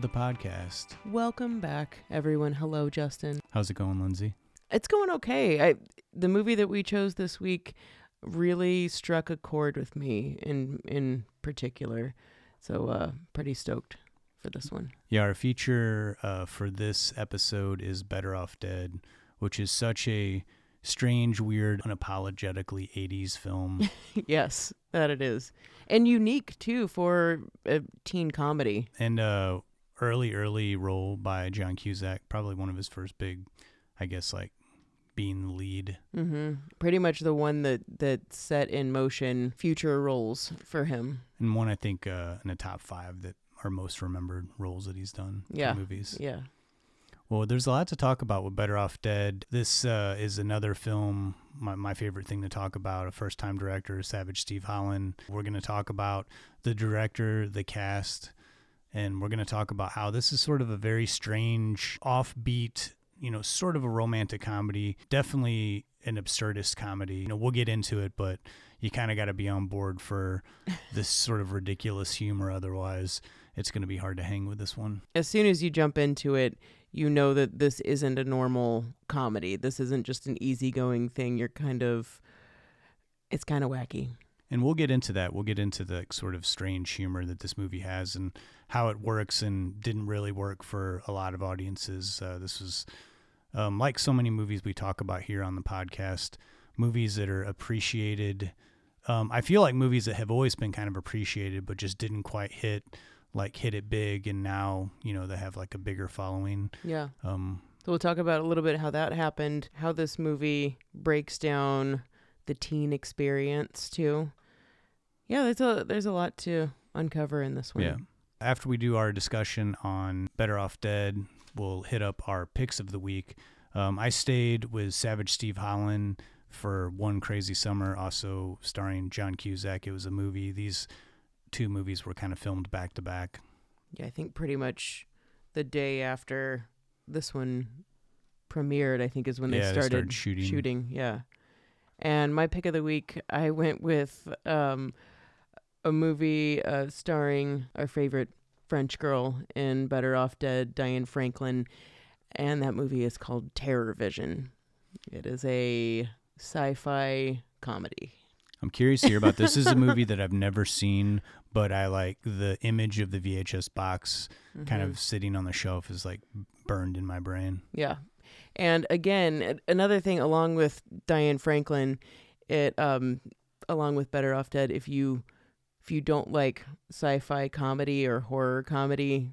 The podcast. Welcome back, everyone. Hello, Justin. How's it going, Lindsay? It's going okay. I the movie that we chose this week really struck a chord with me in in particular. So uh pretty stoked for this one. Yeah, our feature uh, for this episode is Better Off Dead, which is such a strange, weird, unapologetically 80s film. yes, that it is. And unique too for a teen comedy. and uh early, early role by John Cusack, probably one of his first big, I guess, like being the lead. Mhm. Pretty much the one that that set in motion future roles for him. And one, I think, uh, in the top five that are most remembered roles that he's done in Yeah. movies. Yeah. Well, there's a lot to talk about with Better Off Dead. This uh, is another film, my, my favorite thing to talk about. A first time director, Savage Steve Holland. We're going to talk about the director, the cast, and we're going to talk about how this is sort of a very strange, offbeat, you know, sort of a romantic comedy. Definitely an absurdist comedy. You know, we'll get into it, but you kind of got to be on board for this sort of ridiculous humor. Otherwise, it's going to be hard to hang with this one. as soon as you jump into it, you know that this isn't a normal comedy. This isn't just an easygoing thing. You're kind of, it's kind of wacky. And we'll get into that. We'll get into the sort of strange humor that this movie has and how it works and didn't really work for a lot of audiences. Uh, this was, um, like so many movies we talk about here on the podcast, movies that are appreciated. Um, I feel like movies that have always been kind of appreciated, but just didn't quite hit, like hit it big, and now you know they have like a bigger following. Yeah. Um, So we'll talk about a little bit how that happened, how this movie breaks down the teen experience too. Yeah, there's a there's a lot to uncover in this one. Yeah. After we do our discussion on Better Off Dead, we'll hit up our picks of the week. Um, I stayed with Savage Steve Holland for One Crazy Summer, also starring John Cusack. It was a movie. These two movies were kind of filmed back to back. Yeah, I think pretty much the day after this one premiered, I think is when Yeah, they they started, started shooting. Shooting, yeah. And my pick of the week, I went with um, a movie uh, starring our favorite French girl in Better Off Dead, Diane Franklin, and that movie is called Terror Vision. It is a sci-fi comedy. I'm curious to hear about this. this is a movie that I've never seen, but I like the image of the VHS box kind Mhm. of sitting on the shelf is like burned in my brain. Yeah. And again, another thing along with Diane Franklin, it um along with Better Off Dead, if you if you don't like sci-fi comedy or horror comedy,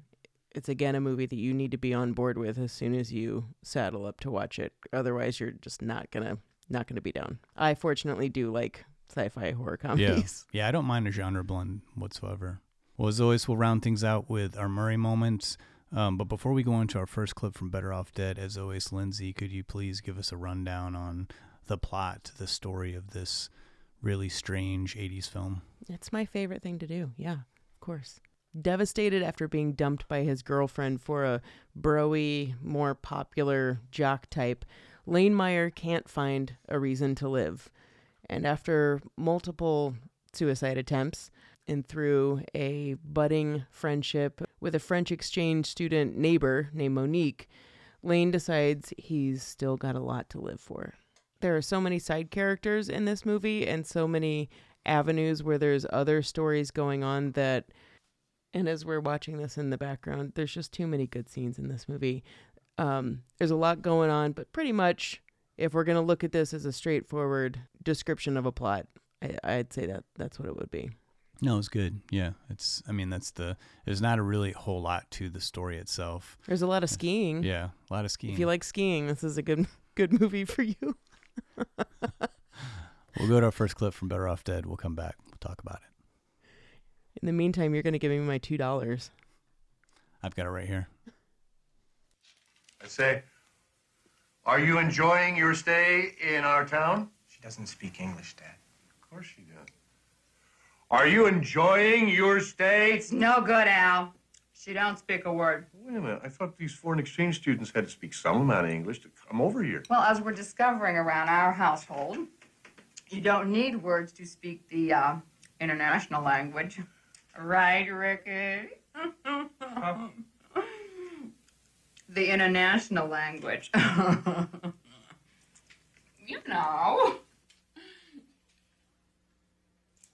it's again a movie that you need to be on board with as soon as you saddle up to watch it. Otherwise, you're just not to not to be down. I fortunately do like sci-fi horror comedies. Yeah, yeah I don't mind a genre blend whatsoever. Well, as always, we'll round things out with our Murray moments. Um, but before we go into our first clip from Better Off Dead, as always, Lindsay, could you please give us a rundown on the plot, the story of this really strange 80s film? It's my favorite thing to do. Yeah, of course. Devastated after being dumped by his girlfriend for a broy, more popular jock type, Lane Meyer can't find a reason to live. And after multiple suicide attempts and through a budding friendship with a French exchange student neighbor named Monique, Lane decides he's still got a lot to live for. There are so many side characters in this movie and so many avenues where there's other stories going on that and as we're watching this in the background there's just too many good scenes in this movie um, there's a lot going on but pretty much if we're going to look at this as a straightforward description of a plot I, i'd say that that's what it would be No, it's good. Yeah, it's. I mean, that's the. There's not a really whole lot to the story itself. there's a lot of skiing Yeah, a lot of skiing. if you like skiing this is a good good movie for you we'll go to our first clip from Better Off Dead. We'll come back. We'll talk about it. in the meantime you're going to give me my two dollars I've got it right here. I say, are you enjoying your stay in our town? She doesn't speak English, Dad. Of course she does. Are you enjoying your stay? It's no good, Al. She don't speak a word. Wait a minute. I thought these foreign exchange students had to speak some amount of English to come over here. Well, as we're discovering around our household, you don't need words to speak the uh, international language. Right, Ricky? the international language. you know.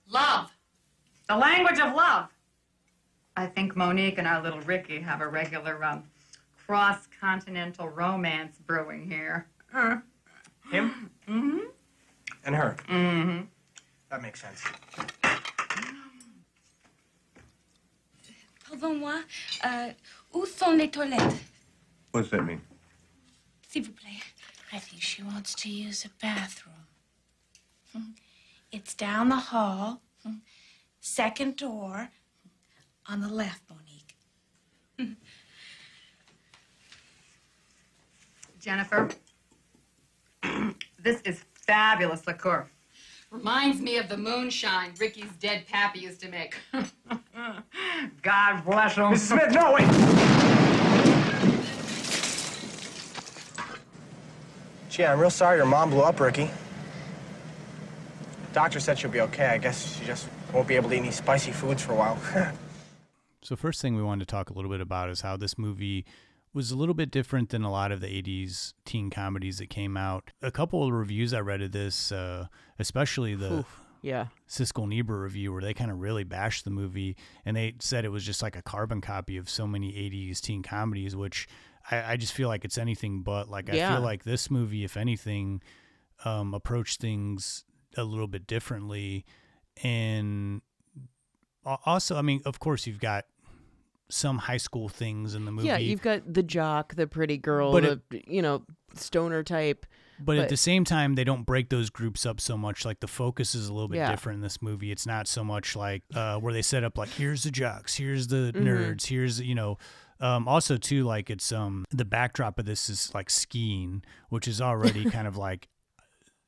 Love. The language of love. I think Monique and our little Ricky have a regular um, cross continental romance brewing here. Him? Mm-hmm. And her. Mm-hmm. That makes sense. Pardon-moi, euh, où sont les toilettes? What does that mean? S'il vous plaît. I think she wants to use a bathroom. Hmm. It's down the hall, second door, on the left, Monique. Jennifer, this is fabulous liqueur. Reminds me of the moonshine Ricky's dead pappy used to make. God bless him. Mrs. Smith, no, wait! Gee, I'm real sorry your mom blew up, Ricky. Doctor said she'll be okay. I guess she just won't be able to eat any spicy foods for a while. So, first thing we wanted to talk a little bit about is how this movie was a little bit different than a lot of the 80s teen comedies that came out. A couple of reviews I read of this, uh, especially the Oof. Yeah. Siskel Ebert review, where they kind of really bashed the movie and they said it was just like a carbon copy of so many 80s teen comedies, which I, I just feel like it's anything but. Like, I feel like this movie, if anything, um, approached things a little bit differently. And also, I mean, of course, you've got some high school things in the movie. Yeah, you've got the jock, the pretty girl, But the you know stoner type. But, at the same time, they don't break those groups up so much. Like the focus is a little bit Yeah. different in this movie. It's not so much like uh, where they set up like here's the jocks, here's the Mm-hmm. nerds, here's you know. Um, also too like it's um the backdrop of this is like skiing, which is already kind of like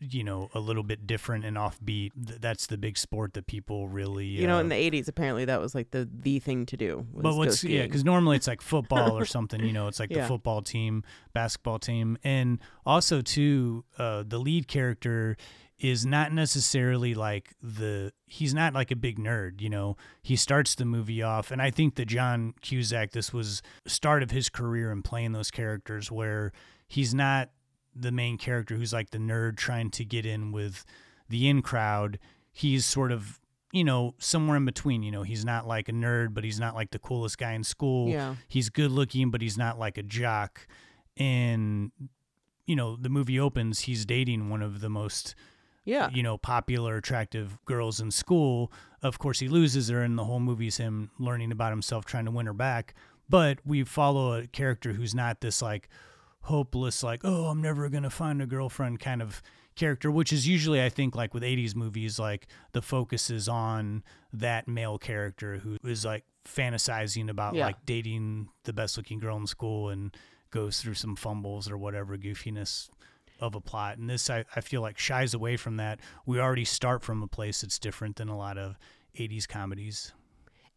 you know a little bit different and offbeat. Th- That's the big sport that people really You know, uh, in the '80s, apparently that was like the the thing to do. Was but what's yeah, because normally it's like football or something. You know, it's like Yeah. the football team, basketball team, and also too, uh, the lead character is not necessarily like the he's not like a big nerd. You know, he starts the movie off, and I think that John Cusack, this was start of his career in playing those characters where he's not the main character who's like the nerd trying to get in with the in crowd. He's sort of you know somewhere in between. You know, he's not like a nerd, but he's not like the coolest guy in school. Yeah. He's good looking, but he's not like a jock. And you know, the movie opens. He's dating one of the most yeah, you know, popular, attractive girls in school. Of course, he loses her, and the whole movie's him learning about himself, trying to win her back. But we follow a character who's not this like hopeless, like, oh, I'm never going to find a girlfriend kind of character, which is usually, I think, like with 80s movies, like the focus is on that male character who is like fantasizing about Yeah. like dating the best looking girl in school and goes through some fumbles or whatever goofiness of a plot. And this, I, I feel like, shies away from that. We already start from a place that's different than a lot of 80s comedies.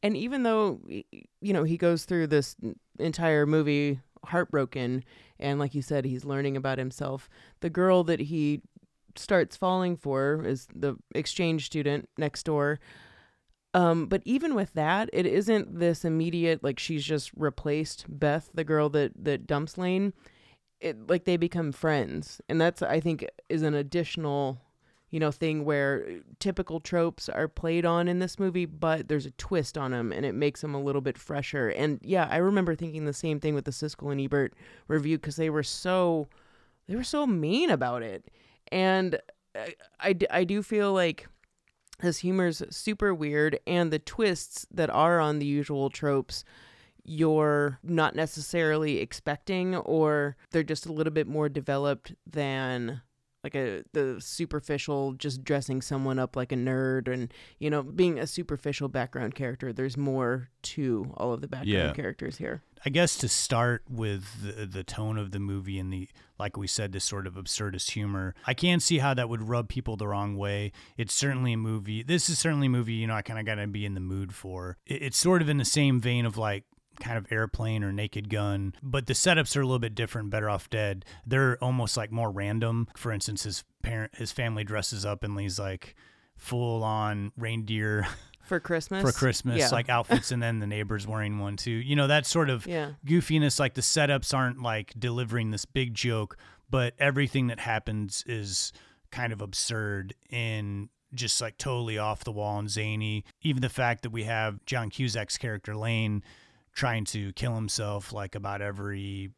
and even though y- you know he goes through this entire movie heartbroken, and like you said, he's learning about himself. The girl that he starts falling for is the exchange student next door. Um, but even with that, it isn't this immediate like she's just replaced Beth, the girl that that dumps Lane. It like they become friends, and that's I think is an additional, you know, thing where typical tropes are played on in this movie, but there's a twist on them, and it makes them a little bit fresher. And yeah, I remember thinking the same thing with the Siskel and Ebert review because they were so they were so mean about it, and I, I do feel like this humor's super weird and the twists that are on the usual tropes you're not necessarily expecting or they're just a little bit more developed than like a the superficial just dressing someone up like a nerd and you know being a superficial background character there's more to all of the background Yeah. characters here I guess to start with the, the tone of the movie and the, like we said, this sort of absurdist humor, I can't see how that would rub people the wrong way. It's certainly a movie. This is certainly a movie, you know, I kind of got to be in the mood for. It, it's sort of in the same vein of like, kind of airplane or naked gun but the setups are a little bit different better off dead they're almost like more random for instance his parent his family dresses up and he's like full on reindeer for christmas for Christmas, yeah. like outfits, and then the neighbors wearing one too. You know, that sort of Yeah. goofiness. Like the setups aren't like delivering this big joke, but everything that happens is kind of absurd and just like totally off the wall and zany. Even the fact that we have John Cusack's character Lane trying to kill himself like about every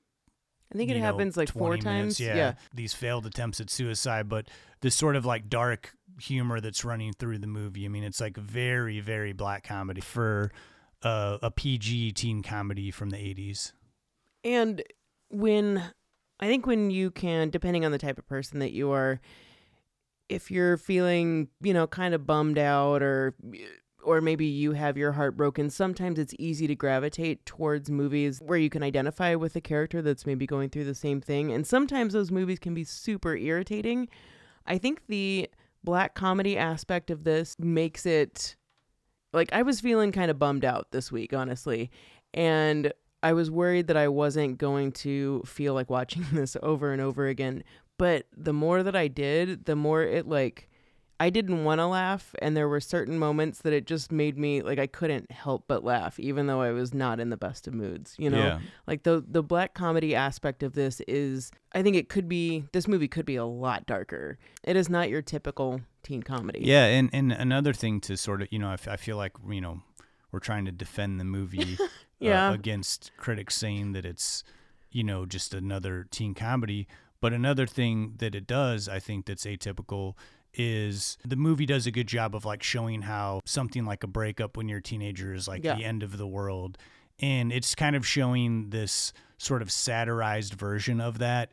i think it know, happens like four 20 minutes. times Yeah, yeah these failed attempts at suicide, but this sort of like dark humor that's running through the movie. I mean, it's like very, very black comedy for uh, a PG teen comedy from the 80s. And when I think when you can, depending on the type of person that you are, if you're feeling, you know, kind of bummed out or or maybe you have your heart broken, sometimes it's easy to gravitate towards movies where you can identify with a character that's maybe going through the same thing. And sometimes those movies can be super irritating. I think the black comedy aspect of this makes it like I was feeling kind of bummed out this week, honestly. And I was worried that I wasn't going to feel like watching this over and over again. But the more that I did, the more it like I didn't want to laugh and there were certain moments that it just made me like I couldn't help but laugh even though I was not in the best of moods, you know? Yeah. Like the the black comedy aspect of this is I think it could be this movie could be a lot darker. It is not your typical teen comedy. Yeah, and, and another thing to sort of, you know, I, f- I feel like, you know, we're trying to defend the movie Yeah. uh, against critics saying that it's, you know, just another teen comedy. But another thing that it does, I think, that's atypical is the movie does a good job of like showing how something like a breakup when you're a teenager is like Yeah. the end of the world. And it's kind of showing this sort of satirized version of that.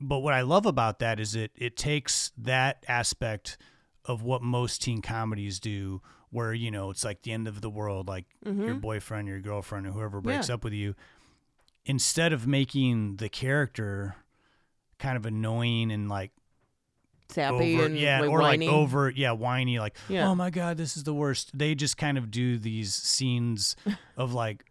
But what I love about that is it it takes that aspect of what most teen comedies do where you know it's like the end of the world like your mm-hmm. boyfriend your girlfriend or whoever breaks Yeah. up with you instead of making the character kind of annoying and like Sappy and yeah, like or whiny. like over, yeah, whiny, like, Yeah. oh my god, this is the worst. They just kind of do these scenes of like,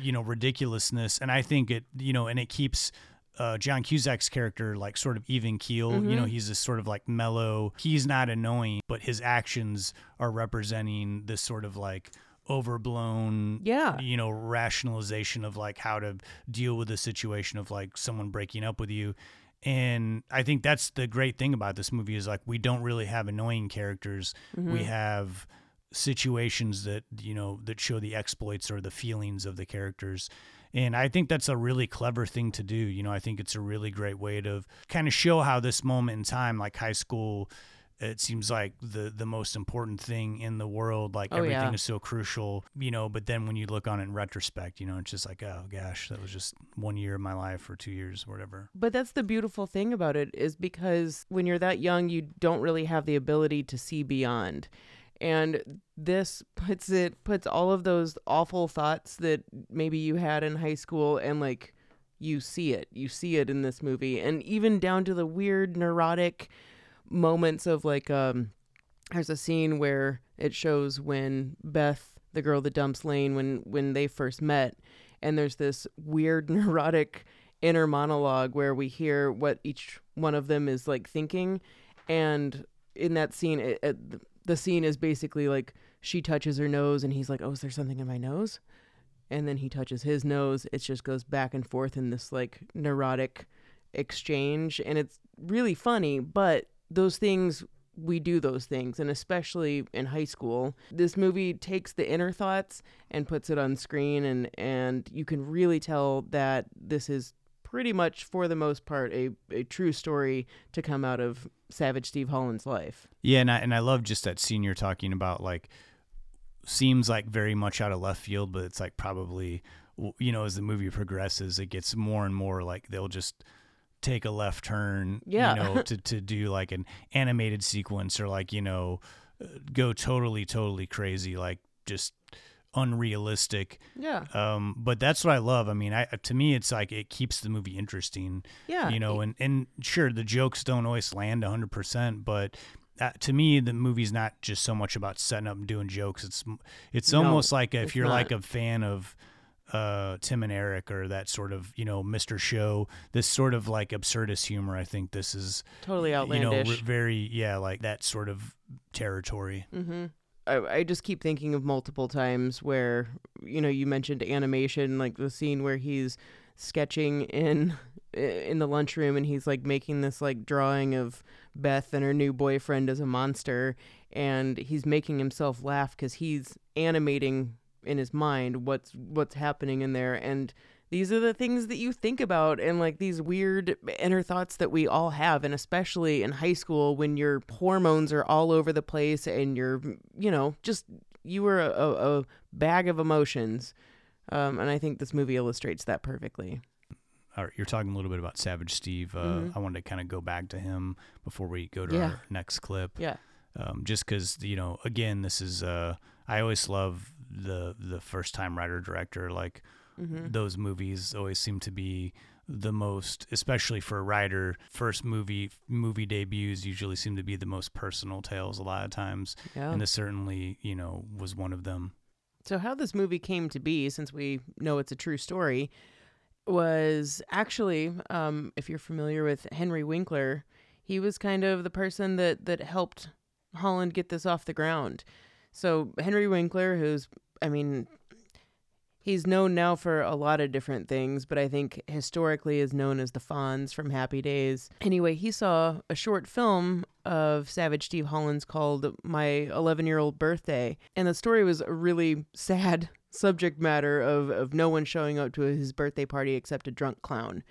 you know, ridiculousness, and I think it, you know, and it keeps uh, John Cusack's character like sort of even keel. You Mm-hmm. know, he's this sort of like mellow. He's not annoying, but his actions are representing this sort of like overblown Yeah. you know rationalization of like how to deal with a situation of like someone breaking up with you and i think that's the great thing about this movie is like we don't really have annoying characters. We mm-hmm. have situations that you know that show the exploits or the feelings of the characters. And i think that's a really clever thing to do. You know i think it's a really great way to kind of show how this moment in time like high school it seems like the the most important thing in the world like Oh, everything yeah. is so crucial you know but then when you look on it in retrospect you know it's just like oh gosh that was just one year of my life or two years or whatever But that's the beautiful thing about it is because when you're that young, you don't really have the ability to see beyond. And this puts it puts all of those awful thoughts that maybe you had in high school and like you see it. You see it in this movie and even down to the weird neurotic moments of like um there's a scene where it shows when Beth, the girl that dumps Lane when when they first met and there's this weird neurotic inner monologue where we hear what each one of them is like thinking. And in that scene it, it, the scene is basically like she touches her nose and he's like oh is there something in my nose? And then he touches his nose. It just goes back and forth in this like neurotic exchange. And it's really funny but those things we do those things and especially in high school this movie takes the inner thoughts and puts it on screen and and you can really tell that this is pretty much for the most part a, a true story to come out of savage steve holland's life Yeah, and I and I love just that scene you're talking about. Like, seems like very much out of left field, but it's like probably, you know, as the movie progresses, it gets more and more like they'll just take a left turn, Yeah. you know, to, to do like an animated sequence or like, you know, uh, go totally, totally crazy, like just unrealistic. Yeah. Um, but that's what I love. I mean, I to me, it's like it keeps the movie interesting. Yeah. You know, and and sure, the jokes don't always land hundred percent, but. Uh, to me, the movie's not just so much about setting up and doing jokes. It's it's No, almost like if it's you're like a fan of uh, Tim and Eric or that sort of you know Mr. Show, this sort of like absurdist humor. I think this is Totally outlandish. You know, very yeah, like that sort of territory. Mm-hmm. I, I just keep thinking of multiple times where, you know, you mentioned animation, like the scene where he's sketching in in the lunchroom and he's like making this like drawing of Beth and her new boyfriend as a monster and he's making himself laugh cuz he's animating in his mind what's what's happening in there and these are the things that you think about and like these weird inner thoughts that we all have and especially in high school when your hormones are all over the place and you're you know just you were a, a, bag of emotions um, and i think this movie illustrates that perfectly All right, you're talking a little bit about Savage Steve. Uh, Mhm. I wanted to kind of go back to him before we go to Yeah. our next clip. yeah um, just because you know again this is uh, i always love the the first time writer director like Mhm. those movies always seem to be the most especially for a writer first movie movie debuts usually seem to be the most personal tales a lot of times yeah and this certainly you know was one of them So, how this movie came to be, since we know it's a true story, was actually, um, if you're familiar with Henry Winkler, he was kind of the person that that helped Holland get this off the ground. So Henry Winkler, who's, I mean, he's known now for a lot of different things, but I think historically is known as the Fonz from Happy Days. Anyway, he saw a short film of Savage Steve Holland's called My 11 Year Old Birthday. And the story was a really sad subject matter of, of no one showing up to his birthday party except a drunk clown.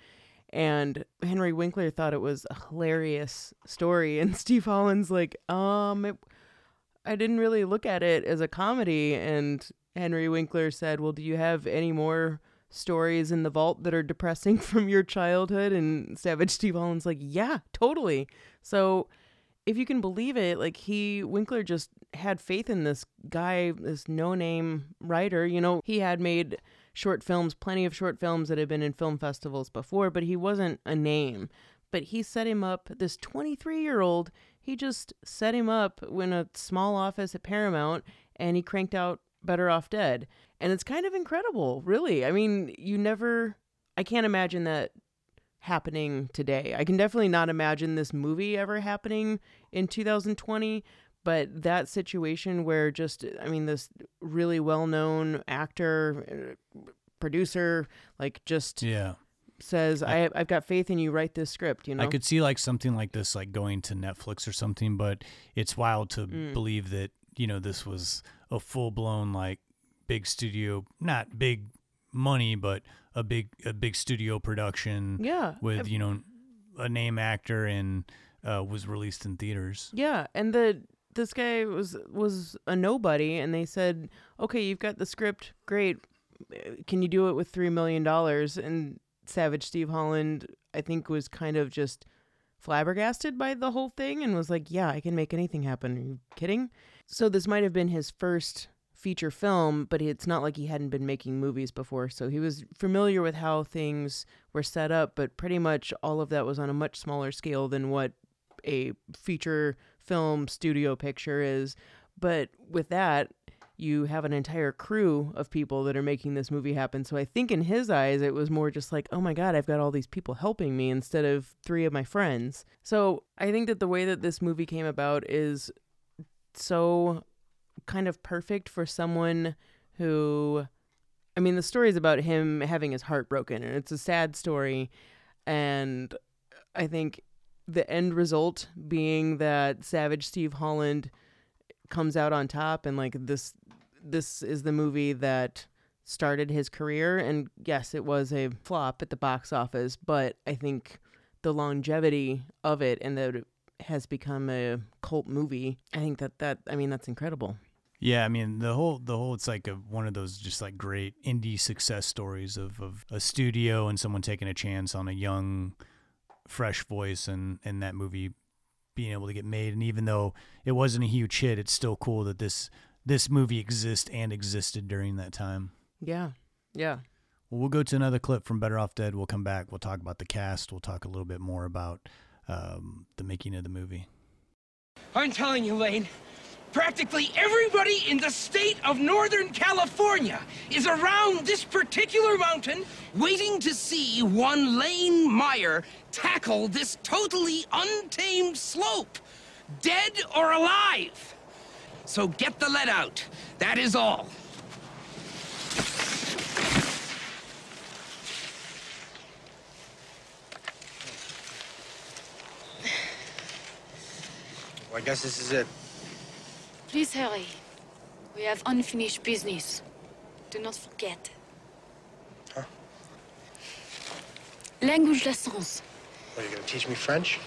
And Henry Winkler thought it was a hilarious story. And Steve Holland's like, um, it, I didn't really look at it as a comedy. And Henry Winkler said, Well, do you have any more stories in the vault that are depressing from your childhood? And Savage Steve Holland's like, Yeah, totally. So if you can believe it, like he Winkler just had faith in this guy, this no-name writer. You know, he had made short films, plenty of short films that had been in film festivals before, but he wasn't a name. But he set him up. This 23-year-old, he just set him up in a small office at Paramount, and he cranked out Better Off Dead. And it's kind of incredible, really. I mean, you never. I can't imagine that happening today. I can definitely not imagine this movie ever happening in 2020, but that situation where just I mean this really well-known actor uh, producer like just yeah says I I've got faith in you write this script, you know. I could see like something like this like going to Netflix or something, but it's wild to Mm. believe that, you know, this was a full blown like big studio, not big money, but a big a big studio production Yeah. with, you know, a name actor and uh, was released in theaters. Yeah, and the this guy was was a nobody, and they said, "Okay, you've got the script, great. Can you do it with three million dollars?" And Savage Steve Holland, I think, was kind of just flabbergasted by the whole thing, and was like, "Yeah, I can make anything happen." Are you kidding? So this might have been his first feature film, but it's not like he hadn't been making movies before, so he was familiar with how things were set up. But pretty much all of that was on a much smaller scale than what a feature film studio picture is. But with that, you have an entire crew of people that are making this movie happen. So I think in his eyes, it was more just like, oh my God, I've got all these people helping me instead of three of my friends. So I think that the way that this movie came about is so kind of perfect for someone who. I mean, the story is about him having his heart broken, and it's a sad story. And I think the end result being that Savage Steve Holland comes out on top and like this this is the movie that started his career and yes it was a flop at the box office but I think the longevity of it and that has become a cult movie I think that that I mean that's incredible Yeah, I mean the whole the whole it's like a, one of those just like great indie success stories of, of a studio and someone taking a chance on a young fresh voice and and that movie being able to get made. And even though it wasn't a huge hit, it's still cool that this this movie exists and existed during that time. Yeah. Yeah. Well, we'll go to another clip from Better Off Dead. We'll come back. We'll talk about the cast. We'll talk a little bit more about um, the making of the movie. I'm telling you, Lane, practically everybody in the state of Northern California is around this particular mountain waiting to see one Lane Meyer tackle this totally untamed slope, dead or alive. So get the lead out. That is all. Well, I guess this is it. Please hurry. We have unfinished business. Do not forget. Huh? Language lessons. What, are you gonna teach me French?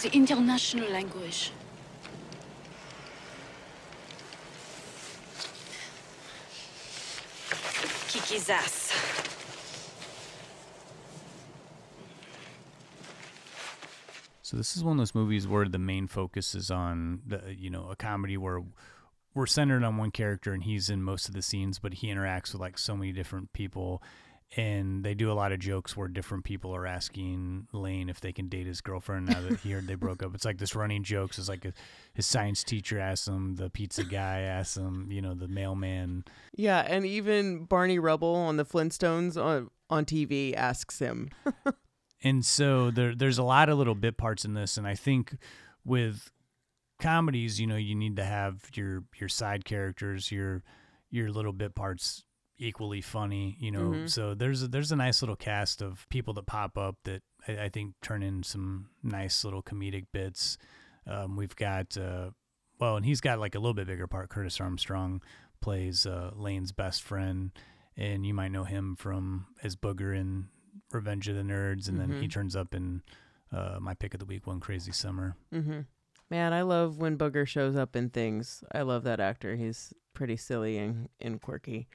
The international language. Kiki's ass. This is one of those movies where the main focus is on the you know a comedy where we're centered on one character and he's in most of the scenes, but he interacts with like so many different people, and they do a lot of jokes where different people are asking Lane if they can date his girlfriend now that he heard they broke up. It's like this running jokes. It's like a, his science teacher asks him, the pizza guy asks him, you know, the mailman. Yeah, and even Barney Rubble on the Flintstones on on TV asks him. and so there there's a lot of little bit parts in this and i think with comedies you know you need to have your your side characters your your little bit parts equally funny you know? Mhm. so there's a, there's a nice little cast of people that pop up that I, I think turn in some nice little comedic bits. Um, we've got uh, well and he's got like a little bit bigger part. Curtis armstrong plays uh, lane's best friend and you might know him from as booger in Revenge of the Nerds, and then he Mhm. turns up in uh, my pick of the week, One Crazy Summer. hmm Man, I love when Booger shows up in things. I love that actor. He's pretty silly and, and quirky.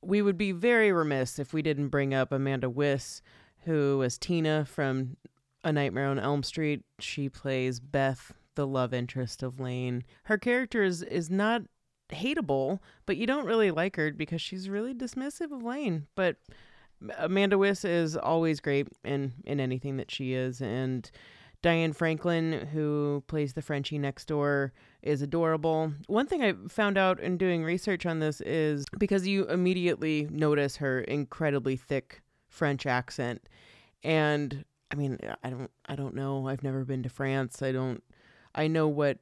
We would be very remiss if we didn't bring up Amanda Wyss, who was Tina from A Nightmare on Elm Street. She plays Beth, the love interest of Lane. Her character is, is not hateable, but you don't really like her because she's really dismissive of Lane. But Amanda Wyss is always great in in anything that she is, and Diane Franklin, who plays the Frenchie next door, is adorable. One thing I found out in doing research on this is because you immediately notice her incredibly thick French accent, and I mean, I don't, I don't know. I've never been to France. I don't. I know what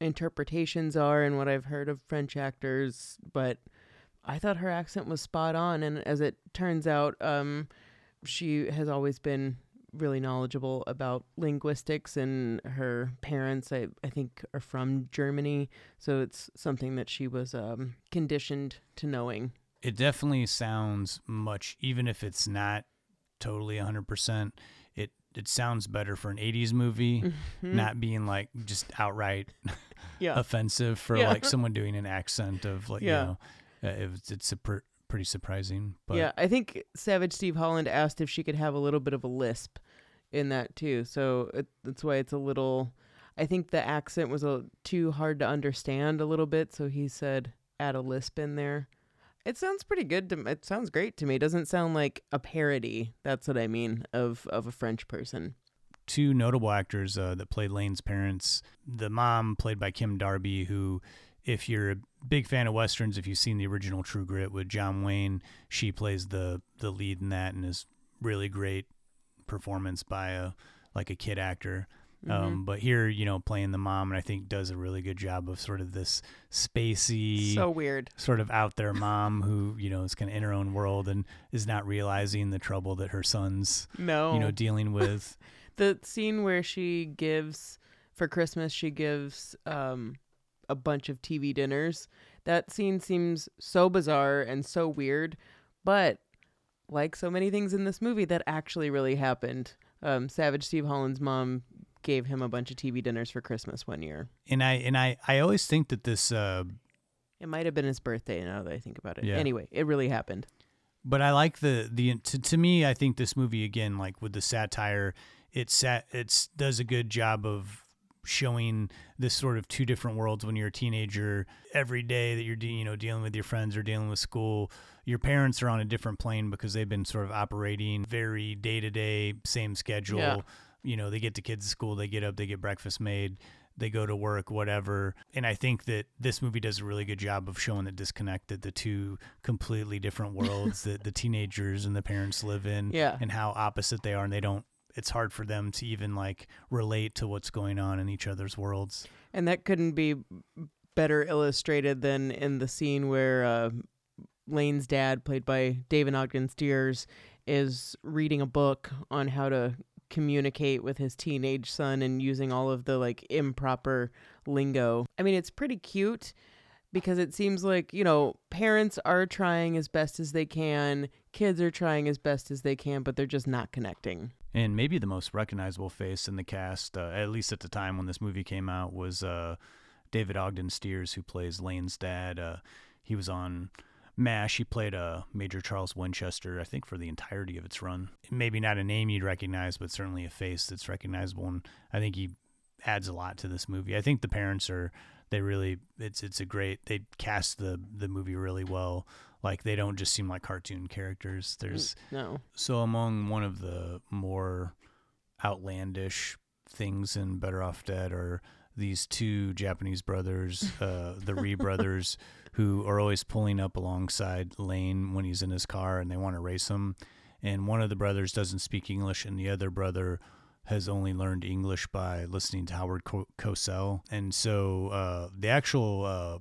interpretations are and what I've heard of French actors, but I thought her accent was spot on. And as it turns out, um, she has always been really knowledgeable about linguistics, and her parents, I, I think, are from Germany. So it's something that she was um, conditioned to knowing. It definitely sounds much, even if it's not totally 100%, it, it sounds better for an 80s movie, Mhm. not being like just outright Yeah. offensive for Yeah. like someone doing an accent of like, Yeah. you know, uh, it, it's a pretty surprising. But yeah, I think Savage Steve Holland asked if she could have a little bit of a lisp in that too. So it, that's why it's a little. I think the accent was a too hard to understand a little bit, so he said add a lisp in there. It sounds pretty good to. It sounds great to me. It doesn't sound like a parody. That's what I mean of of a French person. two notable actors uh, that played Lane's parents. The mom, played by Kim Darby, who, if you're a big fan of westerns, if you've seen the original True Grit with John Wayne, she plays the the lead in that and is really great performance by a like a kid actor. Um, Mhm. but here, you know, playing the mom, and I think does a really good job of sort of this spacey, So weird. sort of out there mom who you know is kind of in her own world and is not realizing the trouble that her son's No. you know dealing with. the scene where she gives for Christmas she gives um a bunch of TV dinners. That scene seems so bizarre and so weird, but like so many things in this movie that actually really happened. Um Savage Steve Holland's mom gave him a bunch of TV dinners for Christmas one year. and I and I I always think that this uh It might have been his birthday now that I think about it. Yeah. Anyway, it really happened. but I like the the to, to me I think this movie again like with the satire it set it's does a good job of showing this sort of two different worlds when you're a teenager every day that you're de- you know dealing with your friends or dealing with school your parents are on a different plane because they've been sort of operating very day to day same schedule Yeah. you know they get the kids to school they get up they get breakfast made they go to work whatever and i think that this movie does a really good job of showing the disconnect that the two completely different worlds that the teenagers and the parents live in Yeah. and how opposite they are and they don't it's hard for them to even like relate to what's going on in each other's worlds And that couldn't be better illustrated than in the scene where uh, Lane's dad, played by David Ogden Stiers, is reading a book on how to communicate with his teenage son and using all of the like improper lingo. I mean, it's pretty cute because it seems like, you know, parents are trying as best as they can, kids are trying as best as they can, but they're just not connecting. And maybe the most recognizable face in the cast uh, at least at the time when this movie came out was uh, david ogden stiers who plays lane's dad. Uh, he was on mash he played uh, major charles winchester i think for the entirety of its run. Maybe not a name you'd recognize but certainly a face that's recognizable and i think he adds a lot to this movie. I think the parents are they really it's it's a great they cast the the movie really well like they don't just seem like cartoon characters there's No. so among one of the more outlandish things in Better Off Dead are these two Japanese brothers, uh, the Ree brothers, who are always pulling up alongside Lane when he's in his car and they want to race him. And one of the brothers doesn't speak English, and the other brother has only learned English by listening to Howard Co- Cosell. And so uh, the actual uh,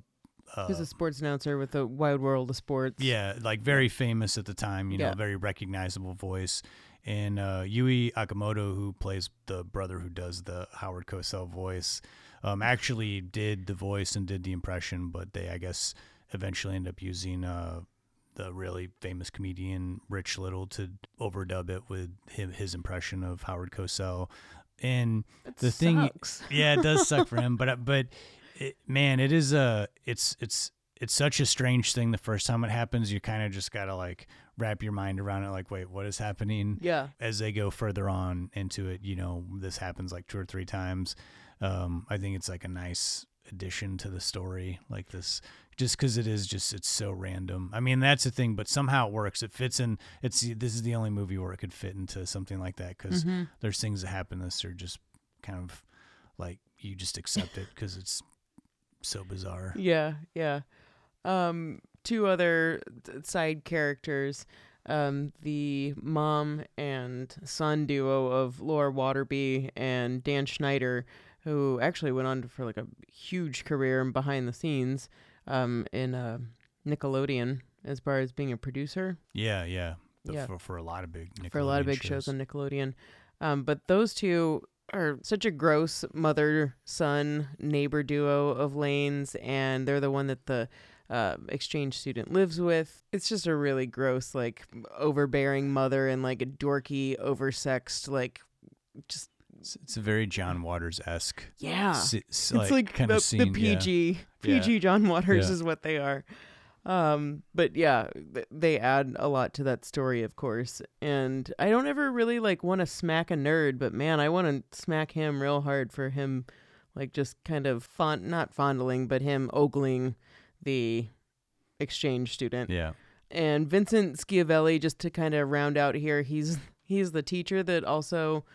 uh, He's a sports announcer with the Wide World of Sports. yeah, like very famous at the time, you know, Yeah. very recognizable voice. And uh, Yui Akamoto, who plays the brother who does the Howard Cosell voice, um, actually did the voice and did the impression, but they, I guess, eventually end up using uh, the really famous comedian Rich Little to overdub it with him, his impression of Howard Cosell. And the thing, yeah, it does suck for him, but but it, man, it is a it's it's it's such a strange thing. The first time it happens, you kind of just gotta like wrap your mind around it. Like, wait, what is happening? Yeah. As they go further on into it, you know, this happens like two or three times. Um, I think it's like a nice addition to the story, like this, just because it is just it's so random. I mean, that's the thing, but somehow it works. It fits in. It's this is the only movie where it could fit into something like that because Mhm. there's things that happen this are just kind of like you just accept it because it's so bizarre. Yeah, yeah. Um, two other t- side characters, um, the mom and son duo of Laura Waterby and Dan Schneider, who actually went on for like a huge career in behind the scenes, um, in uh, Nickelodeon as far as being a producer. Yeah, yeah. The- Yeah. For, for a lot of big for a lot of big shows on Nickelodeon. Um, but those two are such a gross mother son neighbor duo of Lane's, and they're the one that the uh, exchange student lives with. It's just a really gross, like overbearing mother and like a dorky, oversexed, like just It's, it's a very John Waters esque. yeah. it's it's like, kind the, of scene. the yeah. PG Yeah. PG John Waters Yeah. is what they are. Um, but yeah, th- they add a lot to that story, of course. And I don't ever really like want to smack a nerd, but man, I want to smack him real hard for him, like just kind of fond, not fondling, but him ogling the exchange student. Yeah. And Vincent Schiavelli, just to kind of round out here, he's he's the teacher that also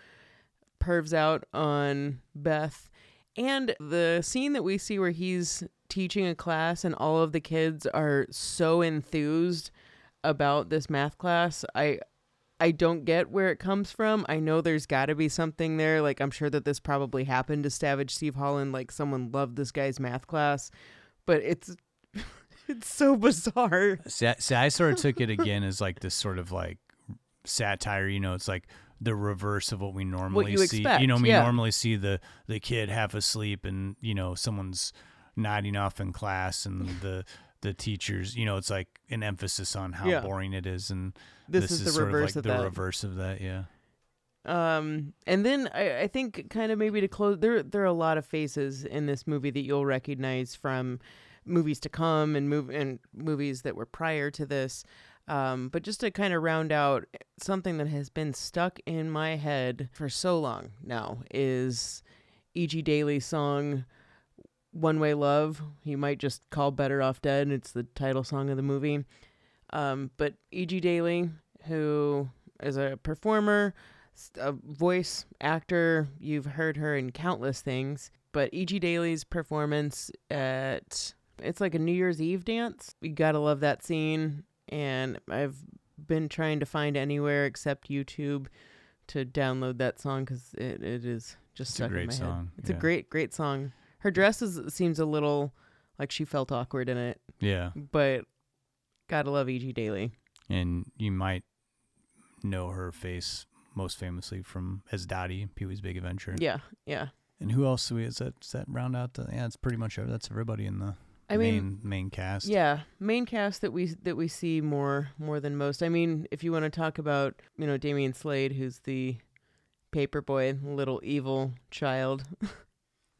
pervs out on Beth. And the scene that we see where he's teaching a class and all of the kids are so enthused about this math class, I I don't get where it comes from. I know there's got to be something there. Like I'm sure that this probably happened to Savage Steve Holland. Like someone loved this guy's math class, but it's it's so bizarre. See, I- see, I sort of took it again as like this sort of like satire. You know, it's like the reverse of what we normally you see. expect, you know, we yeah. normally see the the kid half asleep and you know someone's nodding off in class and the the teachers. You know, it's like an emphasis on how Yeah. boring it is, and This is the sort reverse of of like the that. reverse of that. Yeah. Um, and then I, I think kind of maybe to close, there there are a lot of faces in this movie that you'll recognize from movies to come and move and movies that were prior to this. Um, but just to kind of round out something that has been stuck in my head for so long now is E.G. Daily's song One Way Love. He might just call Better Off Dead. It's the title song of the movie. Um, but E.G. Daily, who is a performer, a voice actor, you've heard her in countless things. But E.G. Daily's performance at it's like a New Year's Eve dance. You gotta love that scene and I've been trying to find anywhere except YouTube to download that song because it, it is just It's a stuck in my song, head. It's yeah. a great, great song. Her dress is, seems a little like she felt awkward in it, Yeah. but gotta love E.G. Daily. And you might know her face most famously from as Dottie, Pee Wee's Big Adventure. Yeah, yeah. And who else do we is that does that round out the yeah, it's pretty much that's everybody in the I main mean, main cast. Yeah, main cast that we that we see more more than most. I mean, if you want to talk about you know Demian Slade, who's the paperboy, little evil child,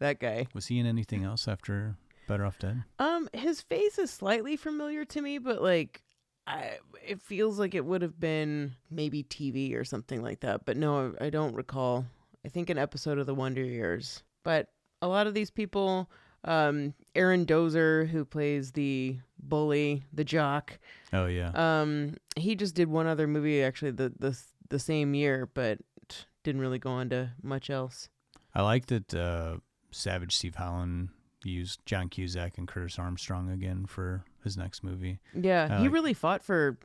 that guy. Was he in anything else after Better Off Dead? Um, his face is slightly familiar to me, but like, I it feels like it would have been maybe TV or something like that. But no, I don't recall. I think an episode of The Wonder Years. But a lot of these people, um, Aaron Dozier, who plays the bully, the jock, Oh yeah. um, he just did one other movie actually the the the same year, but didn't really go on to much else. I like that uh, Savage Steve Holland used John Cusack and Curtis Armstrong again for his next movie. Yeah, I he like- really fought for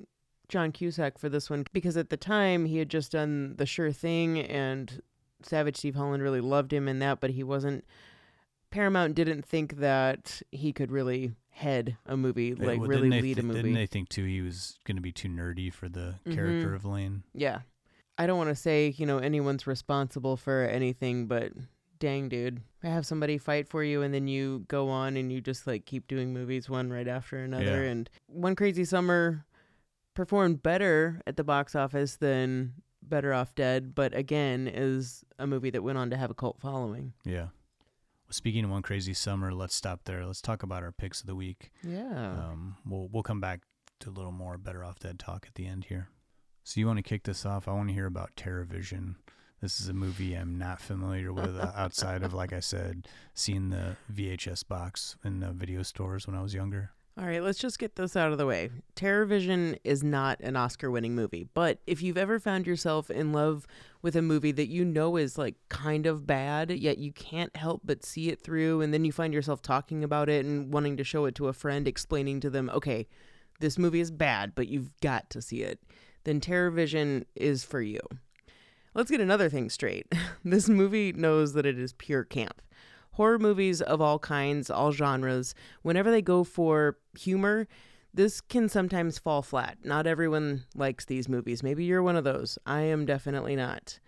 John Cusack for this one because at the time he had just done The Sure Thing and Savage Steve Holland really loved him in that, but he wasn't. Paramount didn't think that he could really head a movie, Uh, like well, really lead a movie. Didn't they think too he was going to be too nerdy for the Mhm. character of Lane? Yeah. I don't want to say, you know, anyone's responsible for anything, but dang, dude. I have somebody fight for you and then you go on and you just like keep doing movies one right after another. Yeah. And One Crazy Summer performed better at the box office than Better Off Dead, but again, is a movie that went on to have a cult following. Yeah. Well, speaking of one crazy summer, let's stop there. Let's talk about our picks of the week. Yeah. Um, we'll we'll come back to a little more better off dead talk at the end here. So you want to kick this off? I want to hear about TerrorVision. This is a movie I'm not familiar with uh, outside of, like I said, seeing the VHS box in the video stores when I was younger. All right, let's just get this out of the way. TerrorVision is not an Oscar winning movie, but if you've ever found yourself in love with a movie that you know is like kind of bad, yet you can't help but see it through, and then you find yourself talking about it and wanting to show it to a friend, explaining to them, okay, this movie is bad, but you've got to see it, then TerrorVision is for you. Let's get another thing straight. this movie knows that it is pure camp. Horror movies of all kinds, all genres, whenever they go for humor, this can sometimes fall flat. Not everyone likes these movies. Maybe you're one of those. I am definitely not.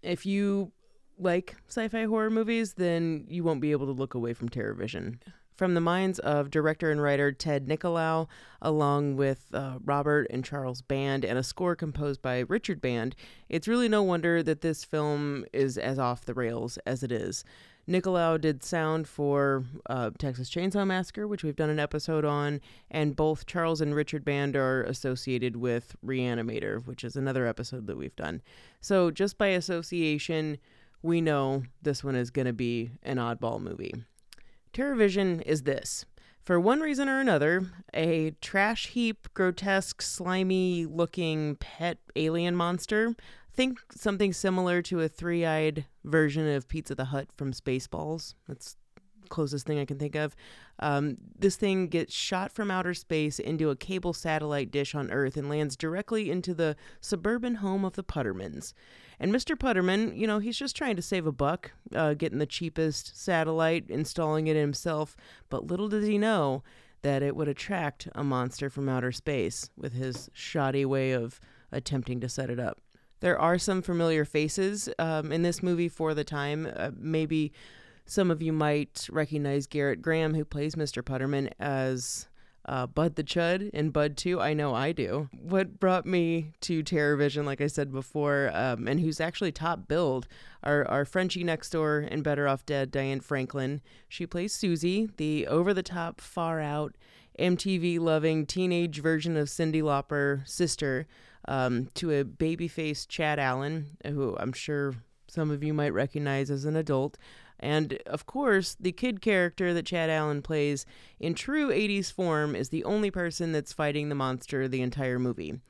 If you like sci fi horror movies, then you won't be able to look away from TerrorVision. From the minds of director and writer Ted Nicolau, along with uh, Robert and Charles Band, and a score composed by Richard Band, it's really no wonder that this film is as off the rails as it is. Nicolau did sound for uh, Texas Chainsaw Massacre, which we've done an episode on, and both Charles and Richard Band are associated with Reanimator, which is another episode that we've done. So just by association, we know this one is going to be an oddball movie. TerrorVision is this. For one reason or another, a trash heap, grotesque, slimy looking pet alien monster. Think something similar to a three eyed version of Pizza the Hut from Spaceballs. That's closest thing I can think of. Um, this thing gets shot from outer space into a cable satellite dish on Earth and lands directly into the suburban home of the Puttermans. And Mr. Putterman, you know, he's just trying to save a buck, uh, getting the cheapest satellite, installing it himself. But little does he know that it would attract a monster from outer space with his shoddy way of attempting to set it up. There are some familiar faces um, in this movie for the time. Uh, maybe some of you might recognize Gerrit Graham, who plays Mr. Putterman, as uh, Bud the Chud in Bud 2. I know I do. What brought me to TerrorVision, like I said before, um, and who's actually top billed, are our Frenchie next door and Better Off Dead, Diane Franklin. She plays Susie, the over the top, far out MTV loving teenage version of Cyndi Lauper, sister, um, to a baby faced Chad Allen, who I'm sure some of you might recognize as an adult. And of course, the kid character that Chad Allen plays in true 80s form is the only person that's fighting the monster the entire movie.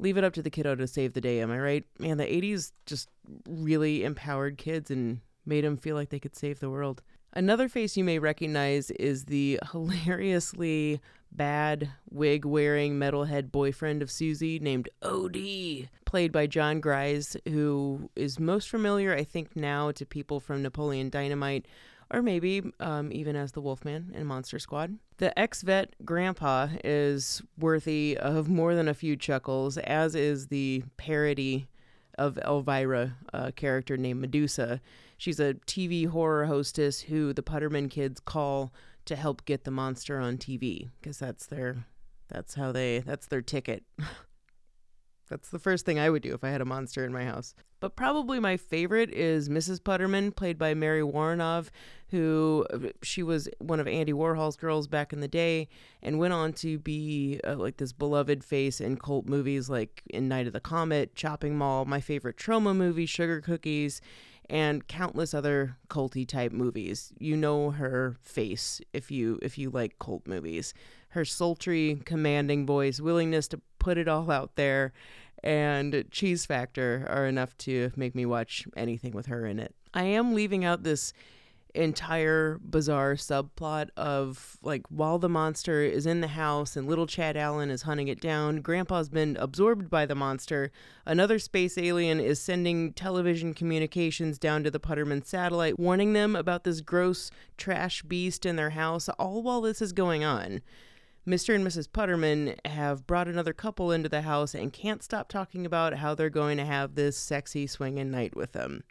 Leave it up to the kiddo to save the day, am I right? Man, the 80s just really empowered kids and made them feel like they could save the world. Another face you may recognize is the hilariously bad wig wearing metalhead boyfriend of Susie named OD, played by Jon Gries, who is most familiar, I think, now to people from Napoleon Dynamite or maybe um, even as the Wolfman in Monster Squad. The ex vet grandpa is worthy of more than a few chuckles, as is the parody of Elvira, a character named Medusa. She's a TV horror hostess who the Putterman kids call to help get the monster on TV because that's their that's how they that's their ticket. that's the first thing I would do if I had a monster in my house. But probably my favorite is Mrs. Putterman, played by Mary Woronov, who she was one of Andy Warhol's girls back in the day, and went on to be uh, like this beloved face in cult movies like in Night of the Comet, Chopping Mall, my favorite trauma movie, Sugar Cookies, and countless other culty type movies. You know her face if you if you like cult movies. Her sultry, commanding voice, willingness to put it all out there, and cheese factor are enough to make me watch anything with her in it. I am leaving out this entire bizarre subplot of like while the monster is in the house and little Chad Allen is hunting it down, Grandpa's been absorbed by the monster. Another space alien is sending television communications down to the Putterman satellite, warning them about this gross trash beast in their house, all while this is going on. Mr. and Mrs. Putterman have brought another couple into the house and can't stop talking about how they're going to have this sexy swinging night with them.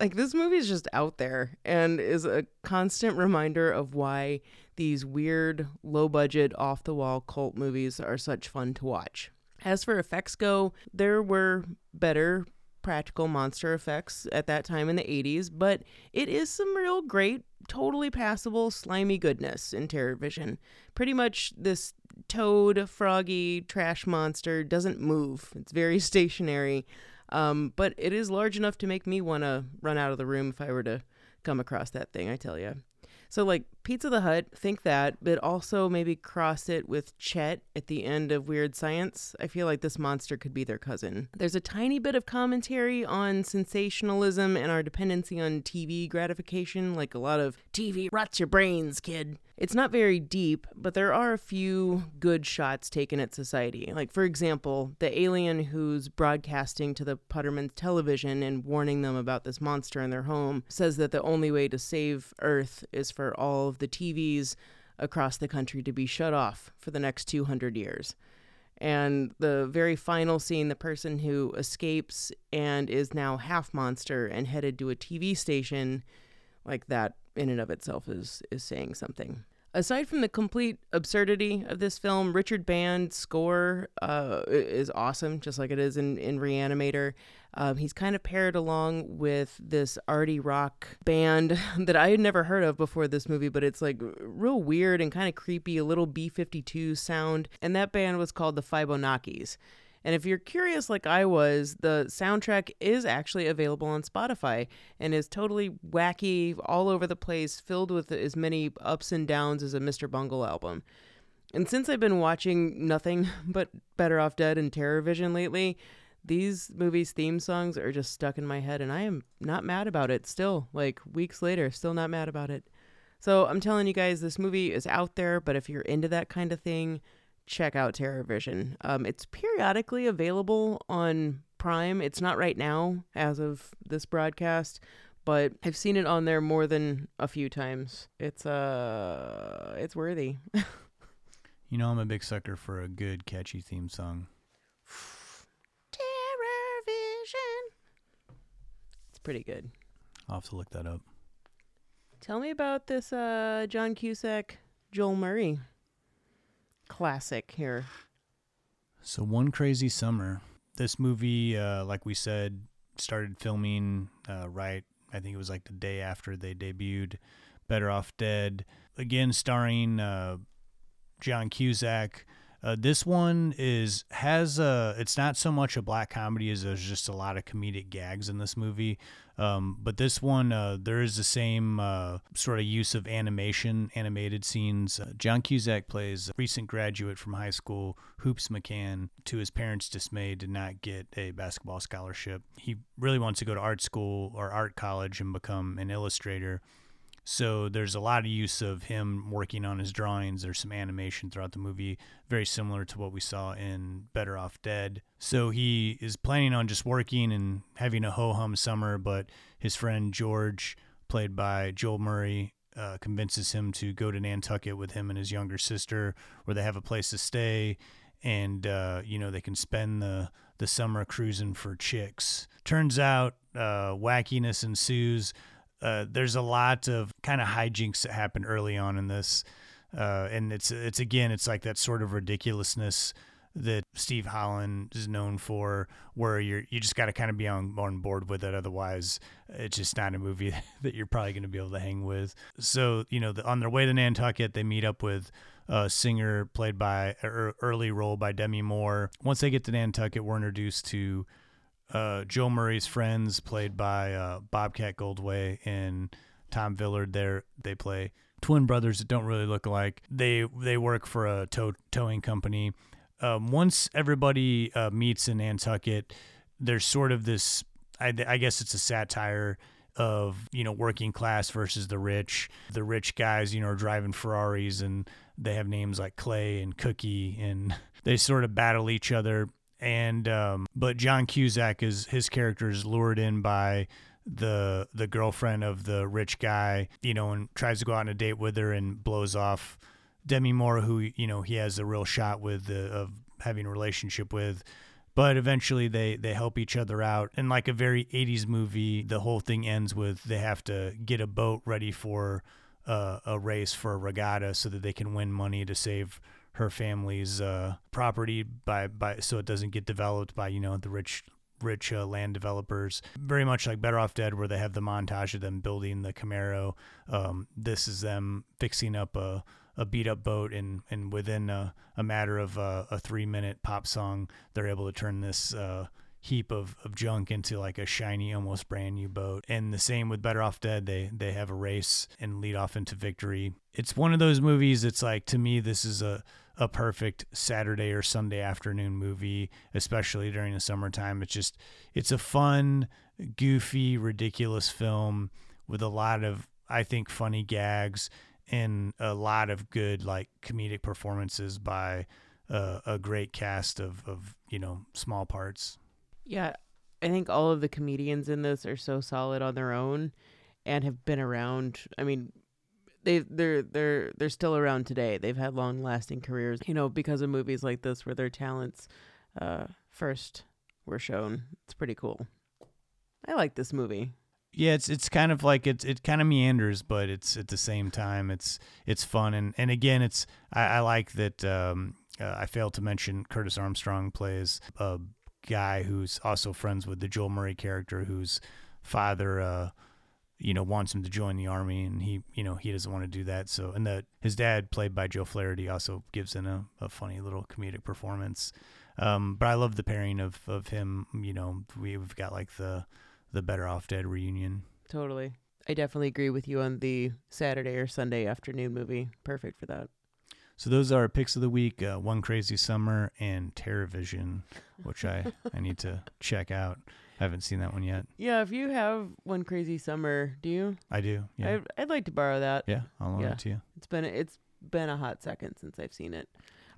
Like, this movie is just out there and is a constant reminder of why these weird, low budget, off the wall cult movies are such fun to watch. As for effects go, there were better practical monster effects at that time in the 80s, but it is some real great, totally passable, slimy goodness in Terror Vision. Pretty much this toad, froggy, trash monster doesn't move, it's very stationary. Um, but it is large enough to make me want to run out of the room if I were to come across that thing, I tell you. So, like Pizza the Hut, think that, but also maybe cross it with Chet at the end of Weird Science. I feel like this monster could be their cousin. There's a tiny bit of commentary on sensationalism and our dependency on TV gratification, like a lot of TV rots your brains, kid. It's not very deep, but there are a few good shots taken at society. Like, for example, the alien who's broadcasting to the Putterman's television and warning them about this monster in their home says that the only way to save Earth is for all of the TVs across the country to be shut off for the next 200 years. And the very final scene, the person who escapes and is now half monster and headed to a TV station, like that in and of itself is is saying something. Aside from the complete absurdity of this film, Richard Band's score uh, is awesome, just like it is in, in Reanimator. Um, he's kind of paired along with this arty rock band that I had never heard of before this movie, but it's like real weird and kind of creepy, a little B 52 sound. And that band was called the Fibonaccis. And if you're curious like I was, the soundtrack is actually available on Spotify and is totally wacky, all over the place, filled with as many ups and downs as a Mr. Bungle album. And since I've been watching nothing but Better Off Dead and Terror Vision lately, these movies' theme songs are just stuck in my head, and I am not mad about it still. Like weeks later, still not mad about it. So I'm telling you guys, this movie is out there, but if you're into that kind of thing, check out Terror Vision. Um, it's periodically available on Prime. It's not right now as of this broadcast, but I've seen it on there more than a few times. It's uh it's worthy. you know I'm a big sucker for a good catchy theme song. Terror Vision. It's pretty good. I'll have to look that up. Tell me about this uh John Cusack, Joel Murray classic here. So, One Crazy Summer. This movie, uh, like we said, started filming uh, right, I think it was like the day after they debuted Better Off Dead. Again, starring uh, John Cusack. Uh, this one is has a. It's not so much a black comedy as there's just a lot of comedic gags in this movie. Um, but this one, uh, there is the same uh, sort of use of animation, animated scenes. Uh, John Cusack plays a recent graduate from high school, Hoops McCann. To his parents' dismay, did not get a basketball scholarship. He really wants to go to art school or art college and become an illustrator. So there's a lot of use of him working on his drawings. There's some animation throughout the movie, very similar to what we saw in Better Off Dead. So he is planning on just working and having a ho hum summer, but his friend George, played by Joel Murray, uh, convinces him to go to Nantucket with him and his younger sister, where they have a place to stay, and uh, you know they can spend the the summer cruising for chicks. Turns out, uh, wackiness ensues uh, there's a lot of kind of hijinks that happen early on in this, uh, and it's it's again it's like that sort of ridiculousness that Steve Holland is known for, where you're you just got to kind of be on on board with it. Otherwise, it's just not a movie that you're probably going to be able to hang with. So you know, the, on their way to Nantucket, they meet up with a singer played by er, early role by Demi Moore. Once they get to Nantucket, we're introduced to uh, Joe Murray's friends, played by uh, Bobcat Goldthwait and Tom Villard. There, they play twin brothers that don't really look alike. They they work for a tow, towing company. Um, once everybody uh, meets in Nantucket, there's sort of this. I, I guess it's a satire of you know working class versus the rich. The rich guys, you know, are driving Ferraris and they have names like Clay and Cookie, and they sort of battle each other and um, but John Cusack is his character is lured in by the the girlfriend of the rich guy, you know, and tries to go out on a date with her and blows off Demi Moore, who you know he has a real shot with uh, of having a relationship with. But eventually they they help each other out, and like a very '80s movie, the whole thing ends with they have to get a boat ready for uh, a race for a regatta so that they can win money to save her family's uh, property by by so it doesn't get developed by you know the rich rich uh, land developers. Very much like Better Off Dead, where they have the montage of them building the Camaro. Um, this is them fixing up a, a beat up boat, and, and within a, a matter of uh, a three minute pop song, they're able to turn this uh, heap of, of junk into like a shiny, almost brand new boat. And the same with Better Off Dead, they they have a race and lead off into victory. It's one of those movies. It's like to me, this is a a perfect Saturday or Sunday afternoon movie, especially during the summertime. It's just it's a fun, goofy, ridiculous film with a lot of I think funny gags and a lot of good like comedic performances by uh, a great cast of of you know small parts. Yeah, I think all of the comedians in this are so solid on their own and have been around. I mean, they they're they're they're still around today. They've had long lasting careers, you know, because of movies like this where their talents uh, first were shown. It's pretty cool. I like this movie. Yeah, it's it's kind of like it's it kind of meanders, but it's at the same time it's it's fun and and again it's I, I like that um, uh, I failed to mention Curtis Armstrong plays a guy who's also friends with the Joel Murray character whose father uh, you know wants him to join the army and he you know he doesn't want to do that. So and that his dad played by joe flaherty also gives in a, a funny little comedic performance. Um, but i love the pairing of of him you know we've got like the the better off dead reunion. Totally. I definitely agree with you on the saturday or sunday afternoon movie. Perfect for that. So those are picks of the week uh, one crazy summer and terrorvision which i i need to check out I haven't seen that one yet. Yeah, if you have one crazy summer, do you? I do. Yeah. I'd, I'd like to borrow that. Yeah, I'll loan yeah. it to you. It's been it's been a hot second since I've seen it.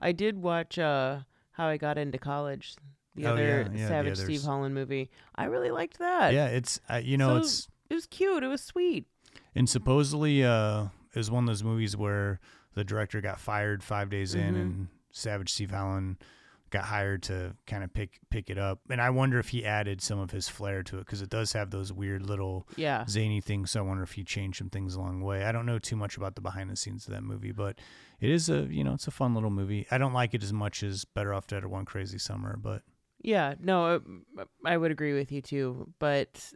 I did watch uh How I Got Into College, the Oh, other yeah, yeah, Savage the Steve. Holland movie. I really liked that. Yeah, it's uh, you know So it's it was cute. It was sweet. and supposedly uh it was one of those movies where the director got fired five days in Mhm. and Savage Steve Holland got hired to kind of pick pick it up. And I wonder if he added some of his flair to it because it does have those weird little Yeah. zany things. So I wonder if he changed some things along the way. I don't know too much about the behind the scenes of that movie, but it is a you know it's a fun little movie. I don't like it as much as Better Off Dead or One Crazy Summer, but Yeah, no, uh, I would agree with you too. But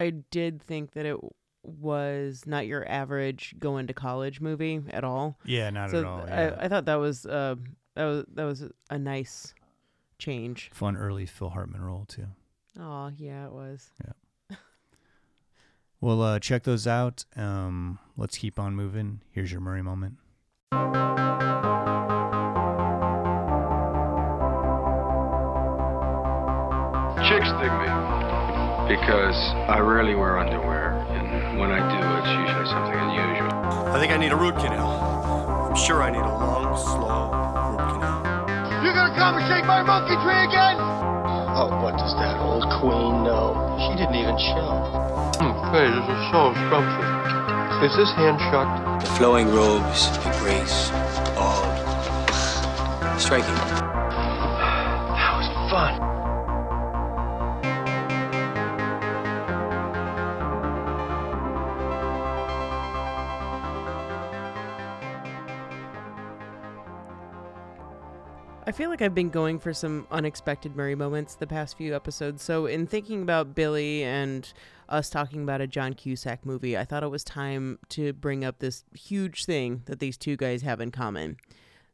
I did think that it was not your average going to college movie at all. Yeah, not so at all. Yeah. I, I thought that was uh that was that was a nice change. Fun early Phil Hartman role too. Oh yeah, it was. Yeah. well, uh, check those out. Um, let's keep on moving. Here's your Murray moment. Chicks dig me because I rarely wear underwear, and when I do, it's usually something unusual. I think I need a root canal. I'm sure I need a long, slow root canal. You're gonna come and shake my monkey tree again? Oh, what does that old queen know? She didn't even chill. Hmm, hey, this is so scrumptious. Is this hand shucked? The flowing robes, the grace, all striking. That was fun. Feel like I've been going for some unexpected Murray moments the past few episodes. So, in thinking about Billy and us talking about a John Cusack movie, I thought it was time to bring up this huge thing that these two guys have in common.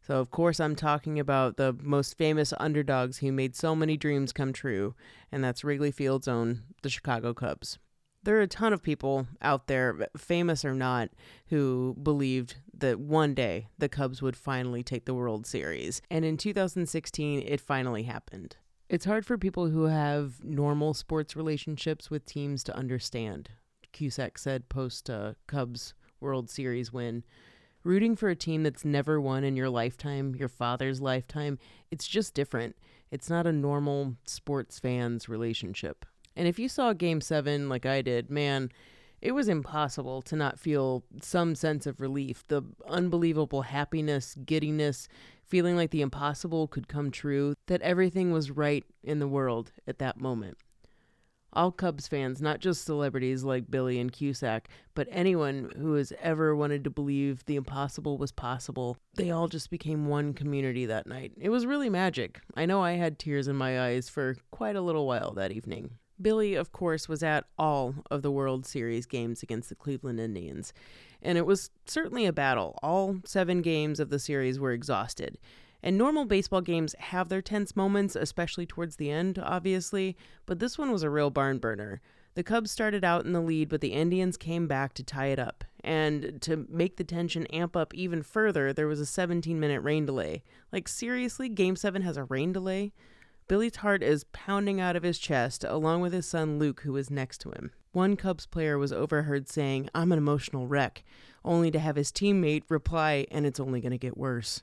So, of course, I'm talking about the most famous underdogs who made so many dreams come true, and that's Wrigley Field's own, the Chicago Cubs. There are a ton of people out there, famous or not, who believed that one day the Cubs would finally take the World Series. And in 2016, it finally happened. It's hard for people who have normal sports relationships with teams to understand. Cusack said post uh, Cubs World Series win. Rooting for a team that's never won in your lifetime, your father's lifetime, it's just different. It's not a normal sports fans relationship. And if you saw game seven like I did, man, it was impossible to not feel some sense of relief. The unbelievable happiness, giddiness, feeling like the impossible could come true, that everything was right in the world at that moment. All Cubs fans, not just celebrities like Billy and Cusack, but anyone who has ever wanted to believe the impossible was possible, they all just became one community that night. It was really magic. I know I had tears in my eyes for quite a little while that evening. Billy, of course, was at all of the World Series games against the Cleveland Indians, and it was certainly a battle. All seven games of the series were exhausted. And normal baseball games have their tense moments, especially towards the end, obviously, but this one was a real barn burner. The Cubs started out in the lead, but the Indians came back to tie it up. And to make the tension amp up even further, there was a 17 minute rain delay. Like, seriously, Game 7 has a rain delay? Billy's heart is pounding out of his chest, along with his son Luke, who was next to him. One Cubs player was overheard saying, I'm an emotional wreck, only to have his teammate reply, and it's only going to get worse.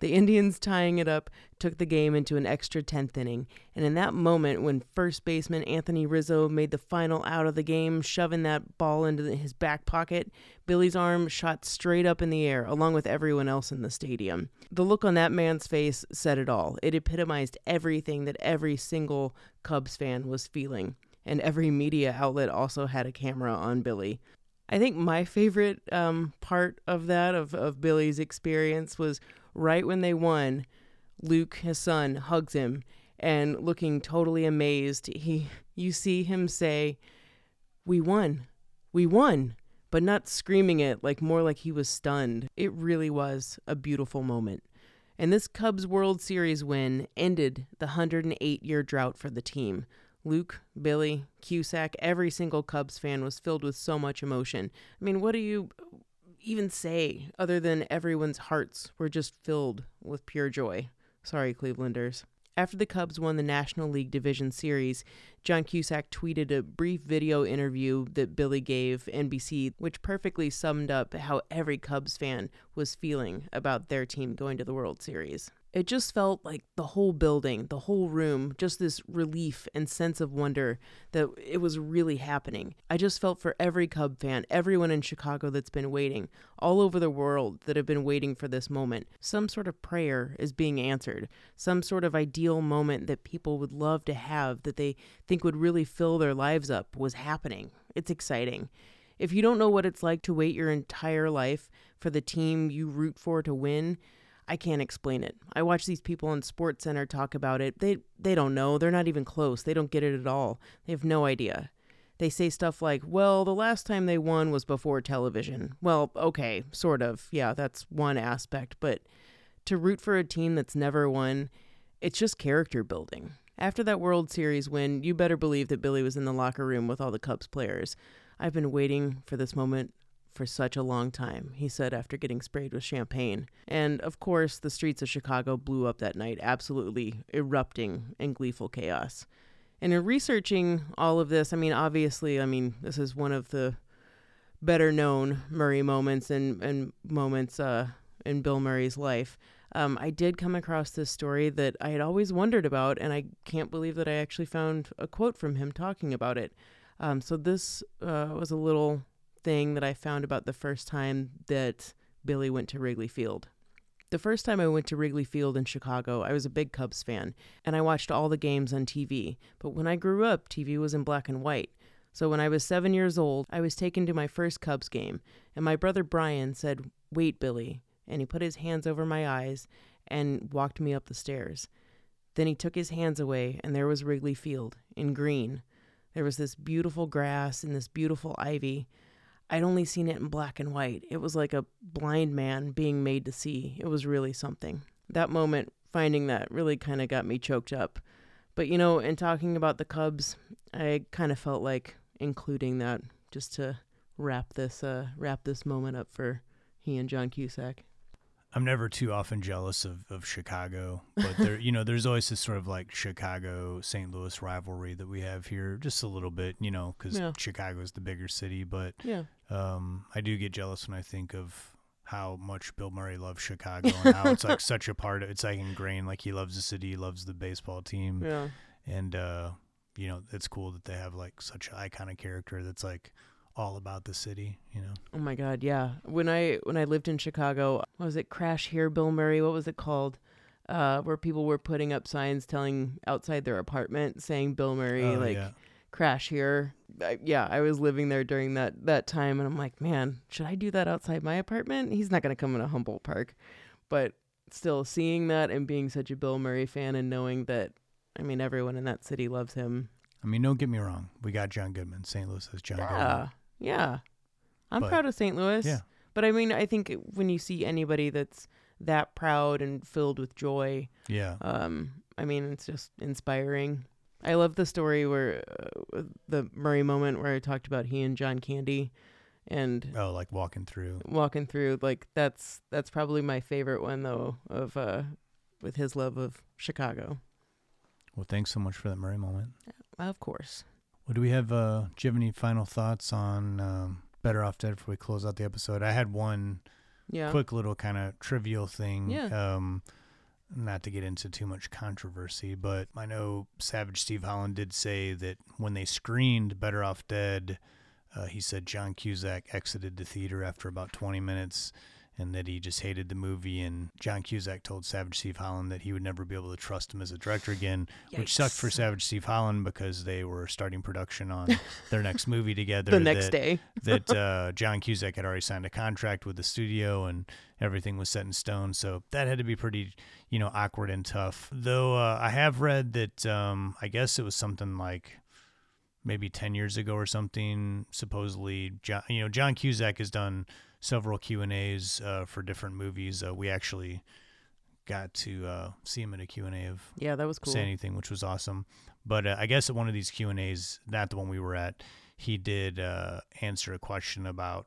The Indians tying it up took the game into an extra 10th inning, and in that moment when first baseman Anthony Rizzo made the final out of the game, shoving that ball into his back pocket, Billy's arm shot straight up in the air along with everyone else in the stadium. The look on that man's face said it all. It epitomized everything that every single Cubs fan was feeling, and every media outlet also had a camera on Billy. I think my favorite um, part of that, of, of Billy's experience, was right when they won, Luke, his son, hugs him and looking totally amazed, he you see him say, "We won. We won." But not screaming it, like more like he was stunned. It really was a beautiful moment. And this Cubs World Series win ended the 108 year drought for the team. Luke, Billy, Cusack, every single Cubs fan was filled with so much emotion. I mean, what do you even say other than everyone's hearts were just filled with pure joy? Sorry, Clevelanders. After the Cubs won the National League Division Series, John Cusack tweeted a brief video interview that Billy gave NBC, which perfectly summed up how every Cubs fan was feeling about their team going to the World Series. It just felt like the whole building, the whole room, just this relief and sense of wonder that it was really happening. I just felt for every Cub fan, everyone in Chicago that's been waiting, all over the world that have been waiting for this moment. Some sort of prayer is being answered, some sort of ideal moment that people would love to have that they think would really fill their lives up was happening. It's exciting. If you don't know what it's like to wait your entire life for the team you root for to win, I can't explain it. I watch these people on Sports Center talk about it. They they don't know. They're not even close. They don't get it at all. They have no idea. they say stuff like, well, the last time they won was before television. Well, okay, sort of. Yeah, that's one aspect. But to root for a team that's never won, it's just character building. After that World Series win, you better believe that Billy was in the locker room with all the Cubs players. I've been waiting for this moment for such a long time, he said after getting sprayed with champagne. And of course, the streets of Chicago blew up that night, absolutely erupting in gleeful chaos. And in researching all of this, I mean, obviously, I mean, this is one of the better known Murray moments and, and moments uh, in Bill Murray's life. Um, I did come across this story that I had always wondered about, and I can't believe that I actually found a quote from him talking about it. Um, so this uh, was a little thing that I found about the first time that Billy went to Wrigley Field. The first time I went to Wrigley Field in Chicago, I was a big Cubs fan, and I watched all the games on TV. But when I grew up, TV was in black and white. So when I was seven years old, I was taken to my first Cubs game, and my brother Brian said, Wait, Billy. And he put his hands over my eyes and walked me up the stairs. Then he took his hands away, and there was Wrigley Field in green. There was this beautiful grass and this beautiful ivy. I'd only seen it in black and white. It was like a blind man being made to see. It was really something. That moment, finding that, really kind of got me choked up. But you know, in talking about the Cubs, I kind of felt like including that just to wrap this uh, wrap this moment up for he and John Cusack. I'm never too often jealous of, of Chicago, but there, you know, there's always this sort of like Chicago St. Louis rivalry that we have here, just a little bit, you know, because Yeah. Chicago is the bigger city. But Yeah. um, I do get jealous when I think of how much Bill Murray loves Chicago and how it's like such a part of it's like ingrained, like he loves the city, he loves the baseball team, Yeah. and uh, you know, it's cool that they have like such an iconic character that's like all about the city, you know. Oh my god, yeah. When I when I lived in Chicago, what was it Crash Here Bill Murray? What was it called? Uh, where people were putting up signs telling outside their apartment saying Bill Murray Oh, like yeah. crash here. I, yeah, I was living there during that that time and I'm like, man, should I do that outside my apartment? He's not going to come in a Humboldt Park. But still seeing that and being such a Bill Murray fan and knowing that I mean everyone in that city loves him. I mean, don't get me wrong, we got John Goodman. St. Louis has John Goodman. Yeah. I'm But- proud of St. Louis. Yeah. But I mean, I think when you see anybody that's that proud and filled with joy, Yeah. um, I mean, it's just inspiring. I love the story where uh, the Murray moment where I talked about he and John Candy and Oh, like walking through. walking through like that's that's probably my favorite one though of uh with his love of Chicago. Well, thanks so much for that Murray moment. Of course. Well, do we have? Uh, do you have any final thoughts on um, Better Off Dead before we close out the episode? I had one Yeah. quick little kind of trivial thing. Yeah. Um, not to get into too much controversy, but I know Savage Steve Holland did say that when they screened Better Off Dead, uh, he said John Cusack exited the theater after about 20 minutes and that he just hated the movie. And John Cusack told Savage Steve Holland that he would never be able to trust him as a director again, which sucked for Savage Steve Holland because they were starting production on their next movie together. The next that- day. that uh, John Cusack had already signed a contract with the studio and everything was set in stone. So that had to be pretty, you know, awkward and tough. Though uh, I have read that um, I guess it was something like maybe 10 years ago or something supposedly john you know john cusack has done several q and a's uh, for different movies. Uh, we actually got to uh, see him in a q&a of Yeah, that was cool. say anything which was awesome. But uh, i guess at one of these q and a's not the one we were at he did uh, answer a question about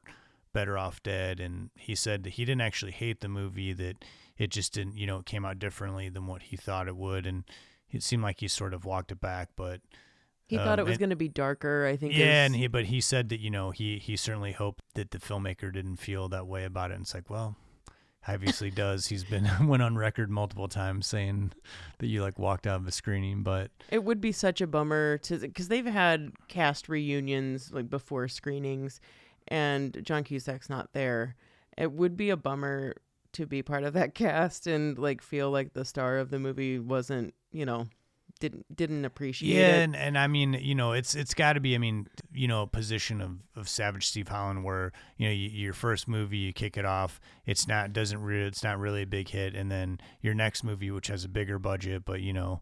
better off dead and he said that he didn't actually hate the movie that it just didn't you know it came out differently than what he thought it would. And it seemed like he sort of walked it back but He thought um, it was going to be darker, I think. yeah, is- and he but he said that you know he he certainly hoped that the filmmaker didn't feel that way about it. And it's like, well, obviously does. He's been went on record multiple times saying that you like walked out of a screening, but It would be such a bummer to because they've had cast reunions like before screenings, and John Cusack's not there. It would be a bummer to be part of that cast and like feel like the star of the movie wasn't, you know, didn't didn't appreciate yeah, it. and, and I mean, you know, it's it's got to be. I mean, you know, a position of, of Savage Steve Holland where you know you, your first movie you kick it off, it's not doesn't really it's not really a big hit, and then your next movie which has a bigger budget, but you know,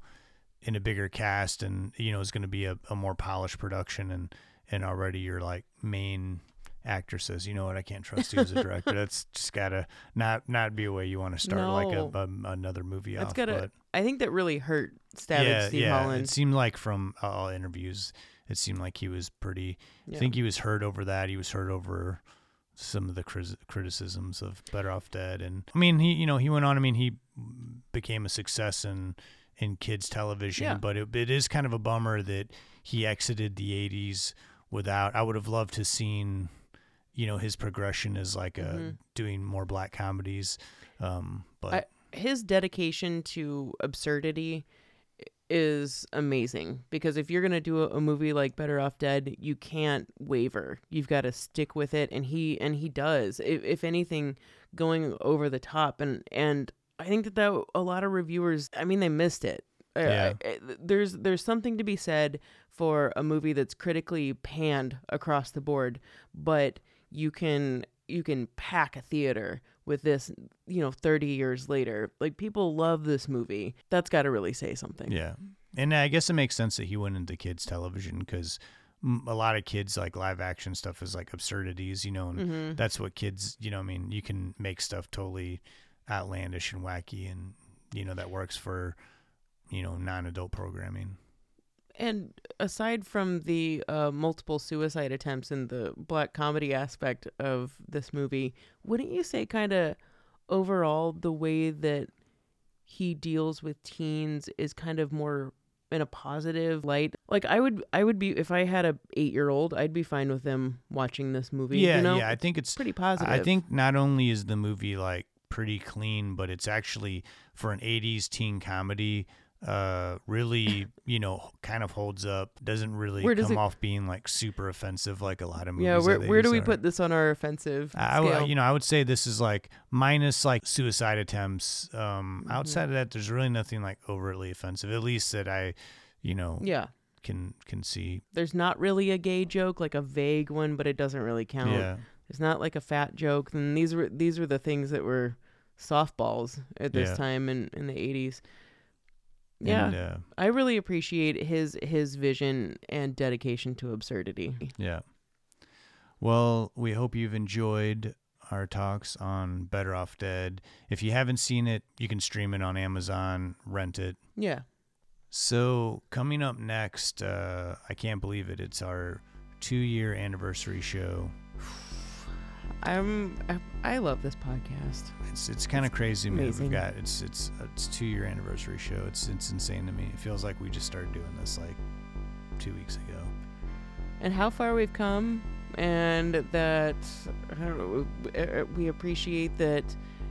in a bigger cast, and you know is going to be a, a more polished production, and and already your like main actor says, you know what, I can't trust you as a director. That's just gotta not not be a way you want to start like a, a another movie That's off. gotta. but I think that really hurt Stabbage yeah, Steve yeah. Holland. It seemed like from all interviews, it seemed like he was pretty. Yeah. I think he was hurt over that. He was hurt over some of the criticisms of Better Off Dead, and I mean, he you know he went on. I mean, he became a success in in kids television, Yeah. but it, it is kind of a bummer that he exited the '80s without. I would have loved to seen. You know his progression is like a Mhm. doing more black comedies, um, but I, his dedication to absurdity is amazing because if you're going to do a, a movie like Better Off Dead, you can't waver. You've got to stick with it and he and he does. If, if anything going over the top and and I think that, that a lot of reviewers, I mean they missed it. Yeah. I- I- there's there's something to be said for a movie that's critically panned across the board, but you can you can pack a theater with this, you know, 30 years later. Like people love this movie. That's got to really say something. Yeah, and I guess it makes sense that he went into kids television because a lot of kids like live action stuff is like absurdities, you know, and Mhm. that's what kids, you know, I mean, you can make stuff totally outlandish and wacky, and you know that works for you know non-adult programming. And aside from the uh, multiple suicide attempts and the black comedy aspect of this movie, wouldn't you say kind of overall the way that he deals with teens is kind of more in a positive light? Like I would I would be if I had a 8-year-old, I'd be fine with them watching this movie, Yeah, you know? yeah, I think it's pretty positive. I think not only is the movie like pretty clean, but it's actually for an '80s teen comedy. Uh, really, you know, kind of holds up. Doesn't really Where does come it- off being like super offensive, like a lot of movies. Yeah, where where do we are. put this on our offensive I, I- you know, I would say this is like minus like suicide attempts. Um, Mm-hmm. outside of that, there's really nothing like overtly offensive. At least that I, you know, Yeah. can can see. There's not really a gay joke, like a vague one, but it doesn't really count. Yeah. There's not like a fat joke. And these were these were the things that were softballs at this Yeah. time in, in the 80s. Yeah. And, uh, I really appreciate his his vision and dedication to absurdity. Yeah. Well, we hope you've enjoyed our talks on Better Off Dead. If you haven't seen it, you can stream it on Amazon, rent it. Yeah. So, coming up next, uh, I can't believe it. It's our two year anniversary show. I'm I, love this podcast. It's it's kind of crazy. Man. amazing. We've got it's it's it's two year anniversary show. It's it's insane to me. It feels like we just started doing this like two weeks ago. and how far we've come and that I don't know, uh, we appreciate that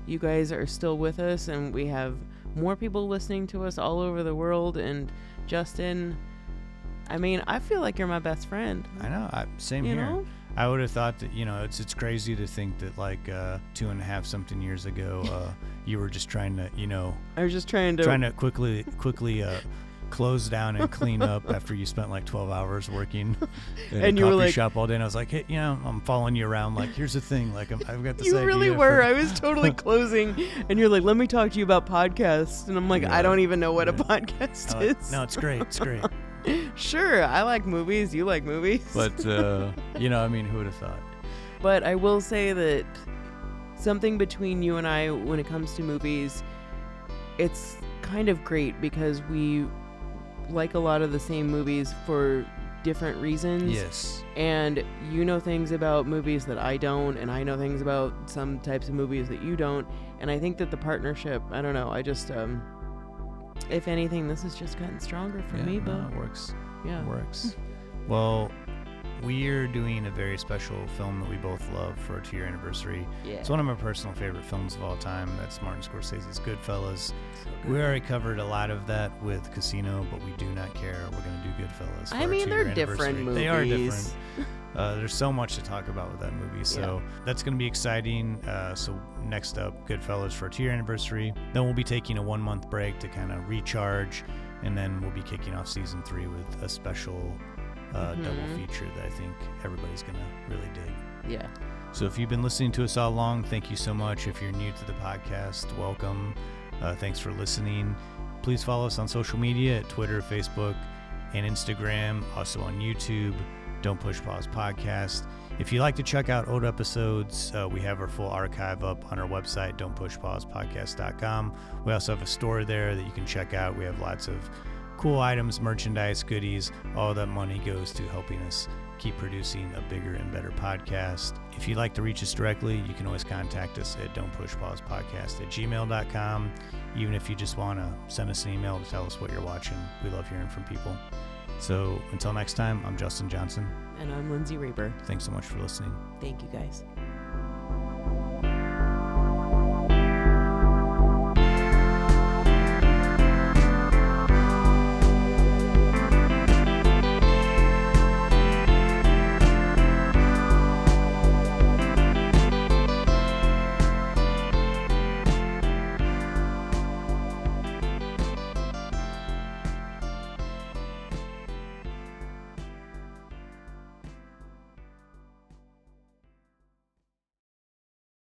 you guys are still with us and we have more people listening to us all over the world and Justin I mean I feel like you're my best friend I know. I, same You here. know? I would have thought that you know it's it's crazy to think that like uh, two and a half something years ago uh, you were just trying to you know I was just trying to trying to quickly quickly uh, close down and clean up after you spent like 12 hours working in And a you were coffee like- shop all day and I was like hey you know I'm following you around like here's the thing like I'm, I've got this you really were for- I was totally closing and you're like let me talk to you about podcasts and I'm like I don't even know what a podcast I like- is no it's great it's great sure I like movies you like movies but uh, you know I mean who would have thought But I will say that something between you and I when it comes to movies, it's kind of great because we like a lot of the same movies for different reasons. Yes. And you know things about movies that I don't, and I know things about some types of movies that you don't. And I think that the partnership, I don't know, I just, um, if anything, this has just gotten stronger for Yeah, me, no, but it works. Yeah. It works. well, we're doing a very special film that we both love for our two year anniversary. Yeah. It's one of my personal favorite films of all time. That's Martin Scorsese's Goodfellas. good. we already covered a lot of that with Casino, but we do not care. We're going to do Goodfellas. For I mean, two-year they're different anniversary. They are different. Uh, there's so much to talk about with that movie. So that's going to be exciting. Uh, so next up, Goodfellas for two year anniversary. Then we'll be taking a one month break to kind of recharge. And then we'll be kicking off season three with a special uh, double Mhm. feature that I think everybody's going to really dig. Yeah. So if you've been listening to us all along, thank you so much. If you're new to the podcast, welcome. Uh, thanks for listening. Please follow us on social media at Twitter, Facebook, and Instagram. Also on YouTube. Don't Push Pause Podcast. If you like to check out old episodes, uh, we have our full archive up on our website, don'tpushpausepodcast.com. We also have a store there that you can check out. We have lots of cool items, merchandise, goodies. All that money goes to helping us keep producing a bigger and better podcast. If you'd like to reach us directly, you can always contact us at don't push pause podcast at gmail.com. Even if you just want to send us an email to tell us what you're watching, we love hearing from people. So until next time, I'm Justin Johnson. And I'm Lindsay Reber. Thanks so much for listening. Thank you guys.